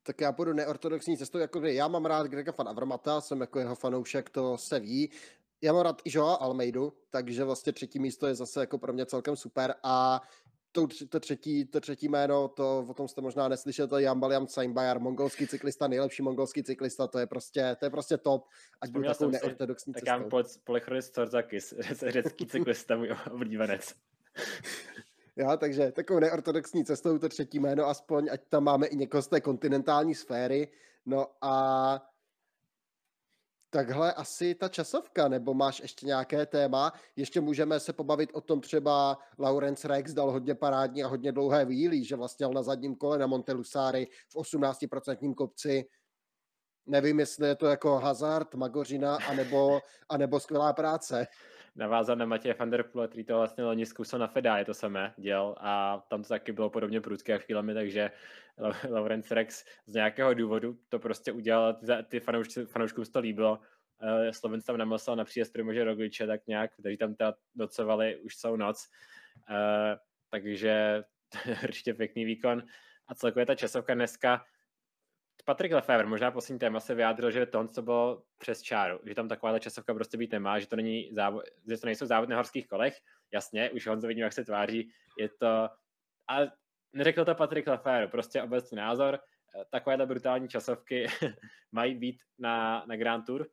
Tak já půjdu neortodoxní cestou, jako já mám rád Grega van Avermata, jsem jako jeho fanoušek, to se ví. Já mám rád i Joa Almeidu, takže vlastně třetí místo je zase jako pro mě celkem super a to, to, třetí, to třetí jméno, to o tom jste možná neslyšel, to je Jambaliam Saimbayar, mongolský cyklista, nejlepší mongolský cyklista, to je prostě, to je prostě top, ať byl takovou neortodoxní cestou. Tak já Polychronis Torzakis, řecký [laughs] cyklista, můj oblíbenec. Jo, takže takovou neortodoxní cestou to třetí jméno aspoň, ať tam máme i někoho z té kontinentální sféry. No a takhle asi ta časovka, nebo máš ještě nějaké téma? Ještě můžeme se pobavit o tom třeba Lawrence Rex dal hodně parádní a hodně dlouhé výlí, že vlastně na zadním kole na Montelusari v 18% kopci. Nevím, jestli je to jako hazard, magořina, anebo, anebo skvělá práce navázat na Matěje van der Poel, který to vlastně loni zkusil na Feda, je to samé děl a tam to taky bylo podobně prudké chvílemi, takže Lawrence Rex z nějakého důvodu to prostě udělal, ty, ty fanoušci, fanouškům to líbilo, uh, Slovenc tam namlsal na příjezd Primože Rogliče, tak nějak, kteří tam teda docovali už celou noc, uh, takže [laughs] určitě pěkný výkon. A celkově ta časovka dneska Patrik Lefevre, možná poslední téma, se vyjádřil, že to, co bylo přes čáru, že tam taková časovka prostě být nemá, že to, není závod, že to nejsou závody na horských kolech. Jasně, už Honzo vidím, jak se tváří. Je to... A neřekl to Patrik Lefevre, prostě obecný názor. Takovéhle brutální časovky [laughs] mají být na, na Grand Tour?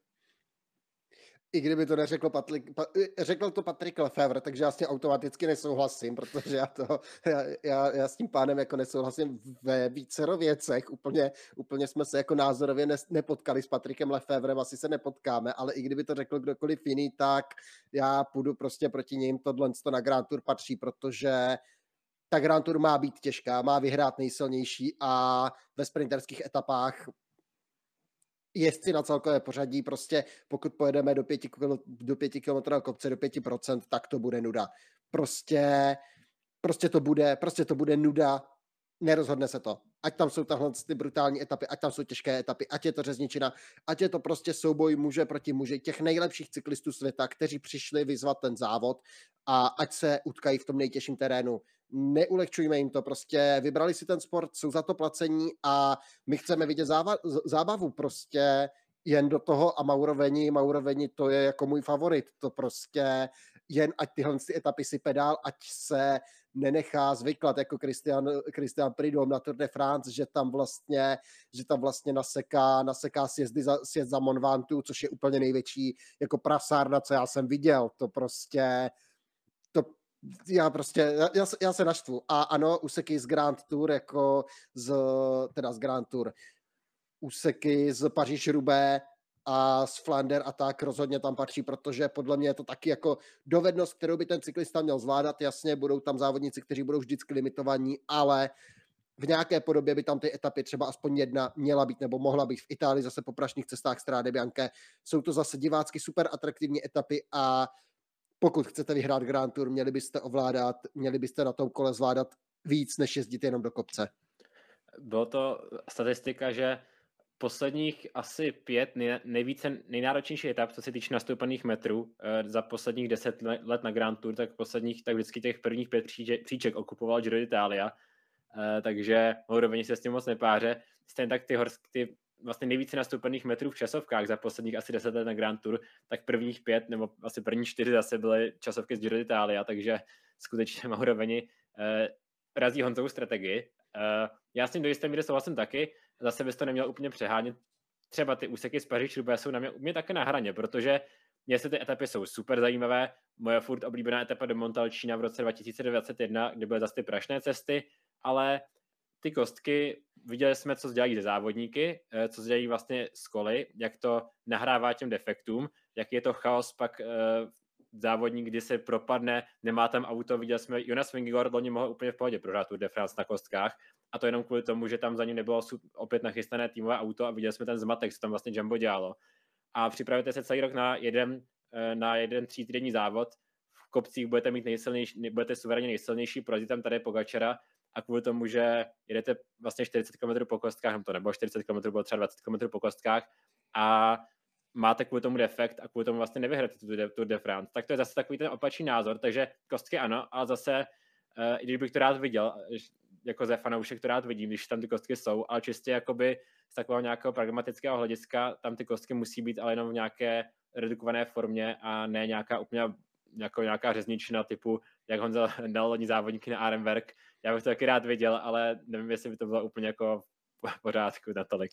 I kdyby to neřekl Patrik, pa, eh, řekl to Patrik Lefevre, takže já s tím automaticky nesouhlasím, protože já, to, já, já, já s tím pánem jako nesouhlasím ve vícero věcech, úplně, úplně jsme se jako názorově ne, nepotkali s Patrikem Lefevrem, asi se nepotkáme, ale i kdyby to řekl kdokoliv jiný, tak já půjdu prostě proti ním, tohle to na Grand Tour patří, protože ta Grand Tour má být těžká, má vyhrát nejsilnější a ve sprinterských etapách jezdci na celkové pořadí, prostě pokud pojedeme do pěti, do pěti kilometrů kopce do pěti procent, tak to bude nuda. Prostě, prostě to bude, prostě to bude nuda, nerozhodne se to. Ať tam jsou tahle ty brutální etapy, ať tam jsou těžké etapy, ať je to řezničina, ať je to prostě souboj muže proti muži, těch nejlepších cyklistů světa, kteří přišli vyzvat ten závod a ať se utkají v tom nejtěžším terénu neulehčujme jim to, prostě vybrali si ten sport, jsou za to placení a my chceme vidět záva- zábavu, prostě jen do toho a Mauroveni, Mauroveni to je jako můj favorit, to prostě jen ať tyhle ty etapy si pedál, ať se nenechá zvyklat jako Christian, Christian Pridom na Tour de France, že tam vlastně, že tam vlastně naseká, naseká sjezdy za, sjezd za Monvantu, což je úplně největší jako prasárna, co já jsem viděl. To prostě, to já prostě, já, já se naštvu. A ano, úseky z Grand Tour, jako z, teda z Grand Tour, úseky z paříž rubé a z Flander a tak rozhodně tam patří, protože podle mě je to taky jako dovednost, kterou by ten cyklista měl zvládat. Jasně, budou tam závodníci, kteří budou vždycky limitovaní, ale v nějaké podobě by tam ty etapy třeba aspoň jedna měla být nebo mohla být v Itálii zase po prašných cestách Stráde Bianche. Jsou to zase divácky super atraktivní etapy a pokud chcete vyhrát Grand Tour, měli byste ovládat, měli byste na tom kole zvládat víc, než jezdit jenom do kopce. Bylo to statistika, že posledních asi pět nejvíce nejnáročnějších etap, co se týče nastoupených metrů eh, za posledních deset let na Grand Tour, tak posledních, tak vždycky těch prvních pět příček okupoval Giro d'Italia, eh, takže Mouroveni se s tím moc nepáře. Stejně tak ty, horsk, ty vlastně nejvíce nastoupených metrů v časovkách za posledních asi 10 let na Grand Tour, tak prvních pět nebo asi první čtyři zase byly časovky z Giro d'Italia, takže skutečně [laughs] Mauroveni eh, razí Honzovou strategii. Eh, já s tím do jisté míry souhlasím taky, zase bys to neměl úplně přehánět. Třeba ty úseky z Paříž Roubaix jsou na mě úplně také na hraně, protože mě se ty etapy jsou super zajímavé. Moje furt oblíbená etapa do Montalčína v roce 2021, kde byly zase ty prašné cesty, ale ty kostky, viděli jsme, co dělají ze závodníky, eh, co dělají vlastně z koly, jak to nahrává těm defektům, jak je to chaos pak eh, závodník, kdy se propadne, nemá tam auto, viděli jsme, Jonas Vingegaard loni mohl úplně v pohodě prohrát Tour de France na kostkách a to jenom kvůli tomu, že tam za ním nebylo opět nachystané týmové auto a viděli jsme ten zmatek, co tam vlastně Jumbo dělalo. A připravíte se celý rok na jeden, eh, na jeden třítýdenní závod, v kopcích budete mít nejsilnější, budete suverénně nejsilnější, prorazí tam tady Pogačera a kvůli tomu, že jedete vlastně 40 km po kostkách, to nebo 40 km, bylo třeba 20 km po kostkách a máte kvůli tomu defekt a kvůli tomu vlastně nevyhrajete tu, tu de France, tak to je zase takový ten opačný názor, takže kostky ano, ale zase, uh, i když bych to rád viděl, jako ze fanoušek to rád vidím, když tam ty kostky jsou, ale čistě jakoby z takového nějakého pragmatického hlediska tam ty kostky musí být ale jenom v nějaké redukované formě a ne nějaká úplně jako nějaká řezničina typu, jak Honza [laughs] dal lodní závodníky na Arenberg. Já bych to taky rád viděl, ale nevím, jestli by to bylo úplně jako v pořádku natolik.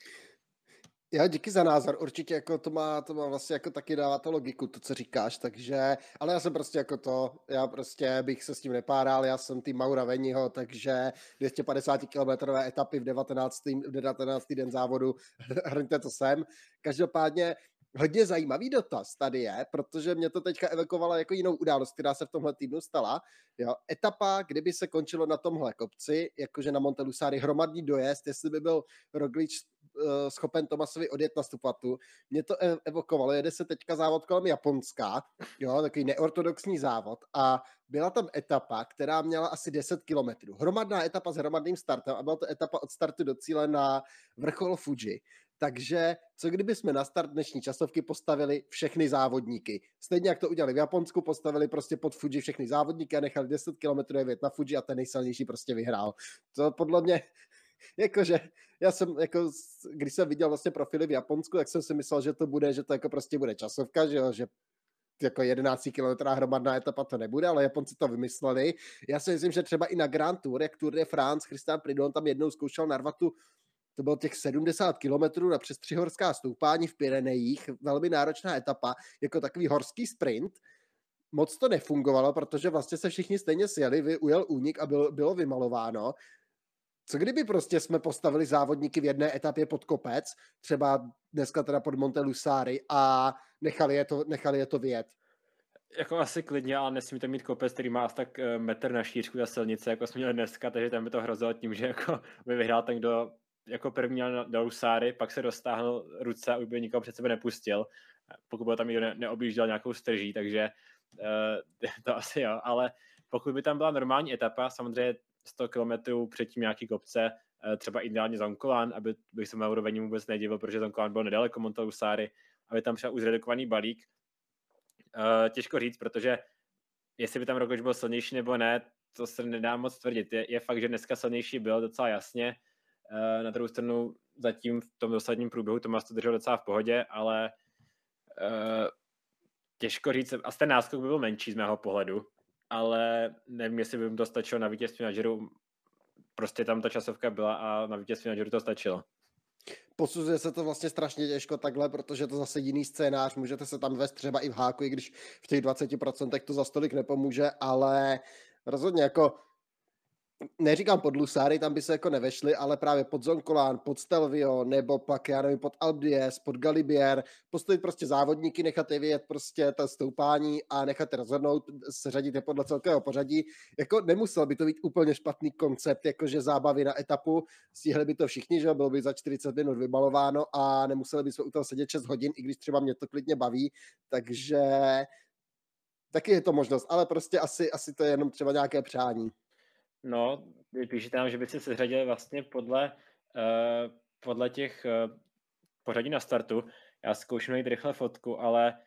Já díky za názor, určitě jako to má, to má vlastně jako taky dává to logiku, to, co říkáš, takže, ale já jsem prostě jako to, já prostě bych se s tím nepáral, já jsem tým Maura Veniho, takže 250 km etapy v 19. v 19. den závodu, [laughs] hrňte to sem. Každopádně hodně zajímavý dotaz tady je, protože mě to teďka evokovala jako jinou událost, která se v tomhle týdnu stala. Jo, etapa, kdyby se končilo na tomhle kopci, jakože na Montelusari hromadný dojezd, jestli by byl Roglič uh, schopen Tomasovi odjet na stupatu. Mě to e- evokovalo, jede se teďka závod kolem Japonska, jo, takový neortodoxní závod a byla tam etapa, která měla asi 10 kilometrů. Hromadná etapa s hromadným startem a byla to etapa od startu do cíle na vrchol Fuji. Takže co kdyby jsme na start dnešní časovky postavili všechny závodníky? Stejně jak to udělali v Japonsku, postavili prostě pod Fuji všechny závodníky a nechali 10 km jet na Fuji a ten nejsilnější prostě vyhrál. To podle mě, [laughs] jakože, já jsem, jako, když jsem viděl vlastně profily v Japonsku, tak jsem si myslel, že to bude, že to jako prostě bude časovka, že že jako 11 km hromadná etapa to nebude, ale Japonci to vymysleli. Já si myslím, že třeba i na Grand Tour, jak Tour de France, Christian Pridon tam jednou zkoušel narvat tu to bylo těch 70 kilometrů na přes horská stoupání v Pyrenejích, velmi náročná etapa, jako takový horský sprint. Moc to nefungovalo, protože vlastně se všichni stejně sjeli, ujel únik a bylo, bylo vymalováno. Co kdyby prostě jsme postavili závodníky v jedné etapě pod kopec, třeba dneska teda pod Monte Lusari a nechali je to, nechali je to vyjet? Jako asi klidně, ale nesmíte mít kopec, který má asi tak eh, metr na šířku za silnice, jako jsme měli dneska, takže tam by to hrozilo tím, že jako by vyhrál ten, kdo jako první do Lusáry, pak se dostáhl ruce a už by nikoho před sebe nepustil, pokud by tam někdo ne, neobjížděl nějakou strží, takže uh, [laughs] to asi jo, ale pokud by tam byla normální etapa, samozřejmě 100 km předtím nějaký kopce, uh, třeba ideálně Zonkolán, aby bych se úroveň vůbec nedivil, protože Zonkolán byl nedaleko Montelusáry, aby tam šel už zredukovaný balík. Uh, těžko říct, protože jestli by tam Roglič byl silnější nebo ne, to se nedá moc tvrdit. Je, je fakt, že dneska silnější byl docela jasně, na druhou stranu zatím v tom dosadním průběhu Tomas to držel docela v pohodě, ale uh, těžko říct, a ten náskok by byl menší z mého pohledu, ale nevím, jestli by mu to stačilo na vítězství na Giro. Prostě tam ta časovka byla a na vítězství na Giro to stačilo. Posuzuje se to vlastně strašně těžko takhle, protože to zase jiný scénář, můžete se tam vést třeba i v háku, i když v těch 20% to za stolik nepomůže, ale rozhodně jako neříkám pod Lusáry, tam by se jako nevešli, ale právě pod Zonkolán, pod Stelvio, nebo pak, já nevím, pod Albies, pod Galibier, postavit prostě závodníky, nechat je vyjet prostě ta stoupání a nechat je rozhodnout, seřadit je podle celkového pořadí. Jako nemusel by to být úplně špatný koncept, jakože zábavy na etapu, stihli by to všichni, že bylo by za 40 minut vybalováno a nemuseli by jsme u toho sedět 6 hodin, i když třeba mě to klidně baví, takže taky je to možnost, ale prostě asi, asi to je jenom třeba nějaké přání. No, píše tam, že by se seřadili vlastně podle, uh, podle těch uh, pořadí na startu. Já zkouším najít rychle fotku, ale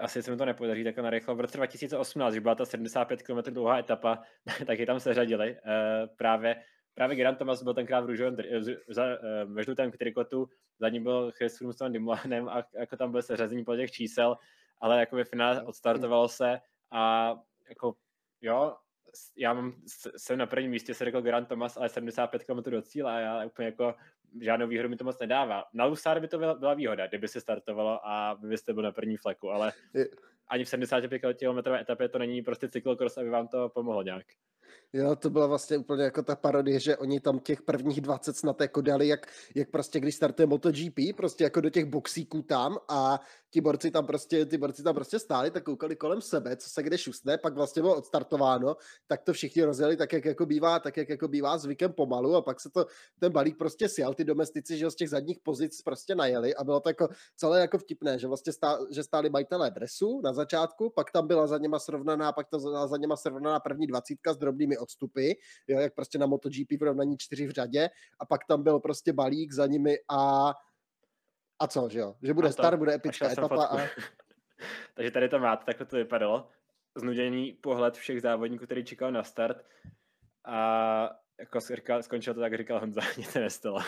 asi se mi to nepodaří tak na rychlo. V roce 2018, když byla ta 75 km dlouhá etapa, [laughs] tak je tam seřadili. Uh, právě právě Grant Thomas byl tenkrát v růžovém ve žlutém trikotu, za ním byl Chris Froome s a jako tam byl seřazení po těch čísel, ale jako ve finále odstartovalo se a jako jo, já mám, jsem na prvním místě, se řekl Grant Thomas, ale 75 km do cíle a já úplně jako žádnou výhodu mi to moc nedává. Na Lusár by to byla, byla výhoda, kdyby se startovalo a vy byste byl na první fleku, ale ani v 75 km etapě to není prostě cyklokros, aby vám to pomohlo nějak. Jo, to byla vlastně úplně jako ta parodie, že oni tam těch prvních 20 snad jako dali, jak, jak prostě když startuje MotoGP, prostě jako do těch boxíků tam a ti borci tam prostě, ty borci tam prostě stáli, tak koukali kolem sebe, co se kde šustne, pak vlastně bylo odstartováno, tak to všichni rozjeli tak, jak jako bývá, tak, jak jako bývá zvykem pomalu a pak se to, ten balík prostě sjel, ty domestici, že z těch zadních pozic prostě najeli a bylo to jako celé jako vtipné, že vlastně stá, že stáli majitelé dresu na začátku, pak tam byla za něma srovnaná, pak to za něma srovnaná první dvacítka s drobnými odstupy, jo, jak prostě na MotoGP v rovnaní čtyři v řadě a pak tam byl prostě balík za nimi a a co, že jo? Že bude to, star, bude epická etapa a... [laughs] Takže tady to máte, takhle to vypadalo. Znuděný pohled všech závodníků, který čekal na start a jako říkal, skončil to tak, jak říkal Honza, [laughs] nic se nestalo.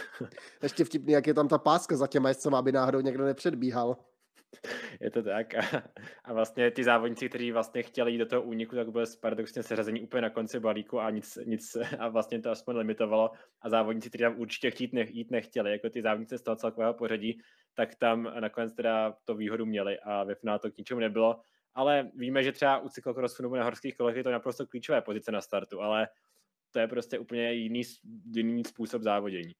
Ještě vtipný, jak je tam ta páska za těma jezdcema, aby náhodou někdo nepředbíhal. [laughs] je to tak. A, a vlastně ty závodníci, kteří vlastně chtěli jít do toho úniku, tak byli paradoxně seřazení úplně na konci balíku a nic, nic [laughs] a vlastně to aspoň limitovalo. A závodníci, kteří tam určitě chtít ne, jít nechtěli, jako ty závodníci z toho celkového pořadí, tak tam nakonec teda to výhodu měli a ve finále to k ničemu nebylo. Ale víme, že třeba u cyklokrosu nebo na horských kolech je to naprosto klíčové pozice na startu, ale to je prostě úplně jiný, jiný způsob závodění.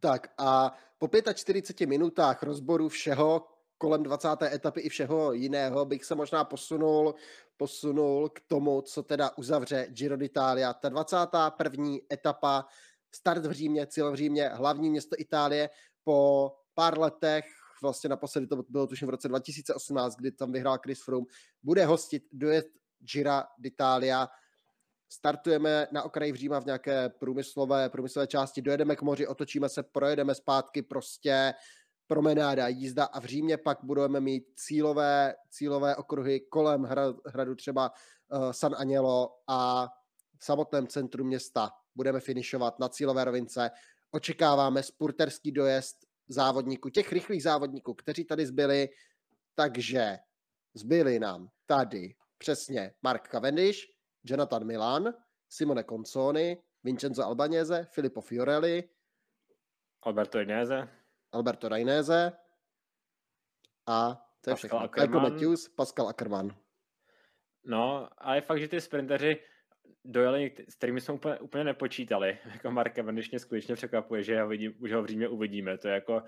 Tak a po 45 minutách rozboru všeho, kolem 20. etapy i všeho jiného bych se možná posunul, posunul k tomu, co teda uzavře Giro d'Italia. Ta 21. etapa, start v Římě, cíl v Římě, hlavní město Itálie po pár letech, vlastně naposledy to bylo tuším v roce 2018, kdy tam vyhrál Chris Froome, bude hostit dojezd Gira d'Italia. Startujeme na okraji v Říma v nějaké průmyslové, průmyslové části, dojedeme k moři, otočíme se, projedeme zpátky, prostě promenáda, jízda a v Římě pak budeme mít cílové, cílové okruhy kolem hradu třeba uh, San Agnello a v samotném centru města budeme finišovat na cílové rovince. Očekáváme spurterský dojezd závodníků, těch rychlých závodníků, kteří tady zbyli, takže zbyli nám tady přesně Mark Cavendish, Jonathan Milan, Simone Consoni, Vincenzo Albanese, Filippo Fiorelli, Alberto Ineze. Alberto Raineze. A to je všechno. Michael Matthews, Pascal Ackermann. No, a je fakt, že ty sprinteři dojeli, s kterými jsme úplně, úplně nepočítali. [laughs] Jako Mark Cavendish mě skutečně překvapuje, že ho, vidím, už ho v Římě uvidíme. To je jako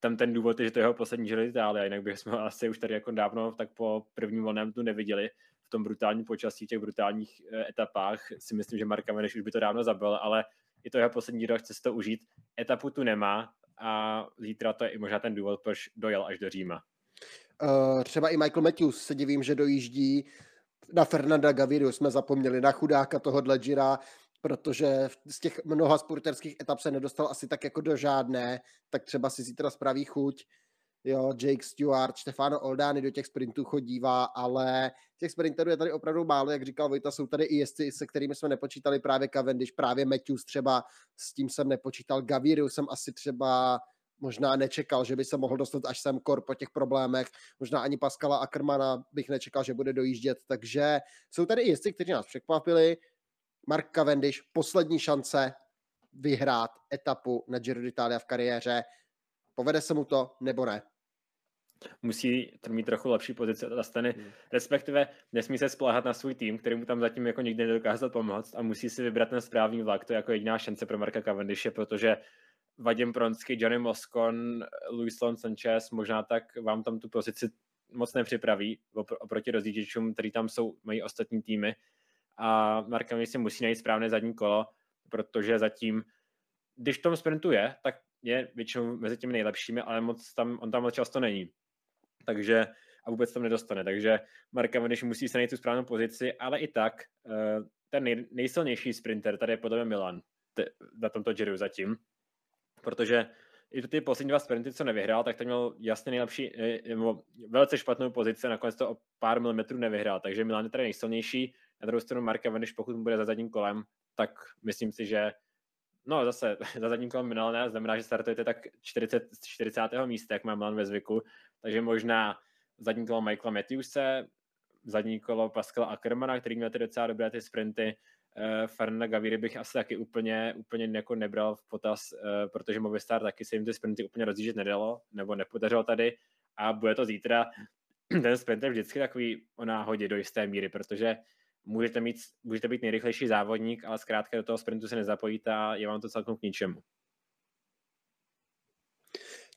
tam ten důvod, že to je jeho poslední Giro Itálie, jinak bychom ho asi už tady jako dávno tak po prvním volném tu neviděli v tom brutálním počasí, těch brutálních eh, etapách. Si myslím, že Mark Cavendish už by to dávno zabil, ale je to jeho poslední Giro, chce si to užít. Etapu tu nemá a zítra to je i možná ten důvod, proč dojel až do Říma. Uh, třeba i Michael Matthews se divím, že dojíždí na Fernanda Gaviru jsme zapomněli, na chudáka tohohle Gira, protože z těch mnoha sporterských etap se nedostal asi tak jako do žádné, tak třeba si zítra spraví chuť. Jo, Jake Stewart, Stefano Oldány do těch sprintů chodívá, ale těch sprinterů je tady opravdu málo, jak říkal Vojta, jsou tady i jezdci, se kterými jsme nepočítali, právě Cavendish, právě Matthews třeba, s tím jsem nepočítal, Gaviru jsem asi třeba možná nečekal, že by se mohl dostat až sem kor po těch problémech. Možná ani Pascala Ackermana bych nečekal, že bude dojíždět. Takže jsou tady i jezdci, kteří nás překvapili. Mark Cavendish, poslední šance vyhrát etapu na Giro d'Italia v kariéře. Povede se mu to nebo ne? Musí mít trochu lepší pozici od Astany, hmm. respektive nesmí se spolehat na svůj tým, který mu tam zatím jako nikdy nedokázal pomoct a musí si vybrat ten správný vlak. To je jako jediná šance pro Marka Cavendishe, protože Vadim Pronsky, Johnny Moscon, Luis Lon Sanchez, možná tak vám tam tu pozici moc nepřipraví oproti rozjížděčům, který tam jsou, mají ostatní týmy. A Marka si musí najít správné zadní kolo, protože zatím, když v tom sprintu je, tak je většinou mezi těmi nejlepšími, ale moc tam, on tam moc často není. Takže a vůbec tam nedostane. Takže Marka když musí se najít tu správnou pozici, ale i tak eh, ten nej, nejsilnější sprinter tady je podle mě Milan na tomto Giro zatím. Protože i ty poslední dva sprinty, co nevyhrál, tak ten měl jasně nejlepší, eh, nebo velice špatnou pozici, nakonec to o pár milimetrů nevyhrál, takže Milan je tady nejsilnější, na druhou stranu Mark Cavendish, pokud mu bude za zadním kolem, tak myslím si, že no zase [laughs] za zadním kolem Milan znamená, že startujete tak 40, 40. místa, jak má Milan ve zvyku, takže možná zadní kolo Michaela Matthewse, zadní kolo Pascala Ackermana, který měl ty docela dobré ty sprinty, uh, Fernanda Gaviry bych asi taky úplně, úplně jako nebral v potaz, uh, protože Movistar taky se jim ty sprinty úplně rozjíždět nedalo, nebo nepodařilo tady a bude to zítra. [clears throat] Ten sprint je vždycky takový o náhodě do jisté míry, protože můžete, mít, můžete být nejrychlejší závodník, ale zkrátka do toho sprintu se nezapojíte a je vám to celkem k ničemu.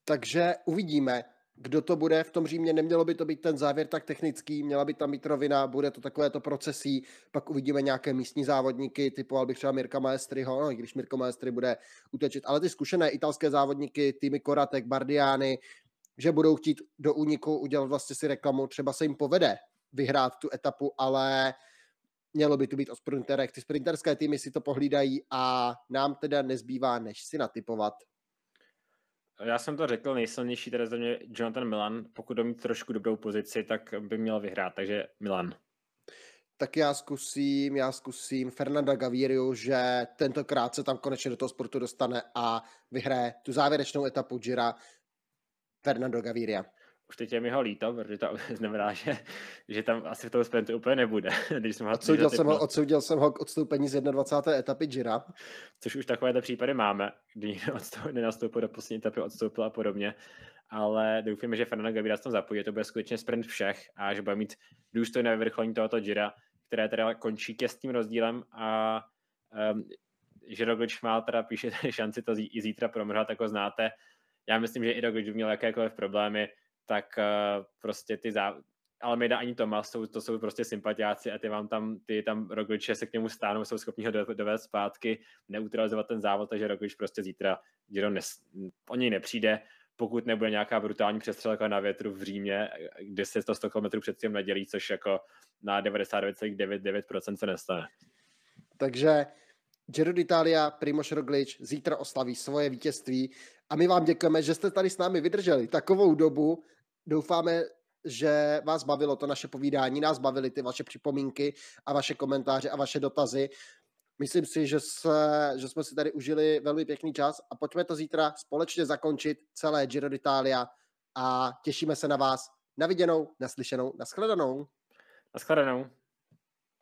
Takže uvidíme kdo to bude. V tom Římě, nemělo by to být ten závěr tak technický, měla by tam být rovina, bude to takové to procesí, pak uvidíme nějaké místní závodníky, typoval bych třeba Mirka Maestriho, no, i když Mirko Maestri bude utečet, ale ty zkušené italské závodníky, týmy Koratek, Bardiány, že budou chtít do úniku udělat vlastně si reklamu, třeba se jim povede vyhrát tu etapu, ale mělo by to být o sprinterech. Ty sprinterské týmy si to pohlídají a nám teda nezbývá, než si natypovat já jsem to řekl, nejsilnější teda za mě Jonathan Milan. Pokud do mít trošku dobrou pozici, tak by měl vyhrát, takže Milan. Tak já zkusím, já zkusím Fernanda Gavirio, že tentokrát se tam konečně do toho sportu dostane a vyhraje tu závěrečnou etapu Gira Fernando Gaviria už teď je mi ho líto, protože to [laughs] znamená, že, že tam asi v tom sprintu úplně nebude. [laughs] Když jsem ho odsoudil, jsem ho, odsoudil jsem ho k odstoupení z 21. etapy Gira. Což už takovéhle případy máme, kdy nenastoupil do poslední etapy, odstoupil a podobně. Ale doufíme, že Fernando Gaviria se tam zapojí, to bude skutečně sprint všech a že bude mít důstojné vyvrcholení tohoto Gira, které teda končí těsným rozdílem a um, že Roglič má teda píše [laughs] šanci to i zítra promrhat, jako znáte. Já myslím, že i Roglič měl jakékoliv problémy, tak uh, prostě ty zá... Almeida ani Tomas, jsou, to jsou prostě sympatiáci a ty vám tam, ty tam Rogliče se k němu stáhnou, jsou schopni ho dovést zpátky, neutralizovat ten závod, takže Roglič prostě zítra Giro nes, o něj nepřijde, pokud nebude nějaká brutální přestřelka na větru v Římě, kde se to 100 km před tím nedělí, což jako na 99,99% se nestane. Takže Giro d'Italia, Primož Roglič zítra oslaví svoje vítězství a my vám děkujeme, že jste tady s námi vydrželi takovou dobu Doufáme, že vás bavilo to naše povídání, nás bavily ty vaše připomínky a vaše komentáře a vaše dotazy. Myslím si, že, se, že jsme si tady užili velmi pěkný čas a pojďme to zítra společně zakončit celé Giro d'Italia a těšíme se na vás. Na viděnou, naslyšenou, naschledanou. Naschledanou.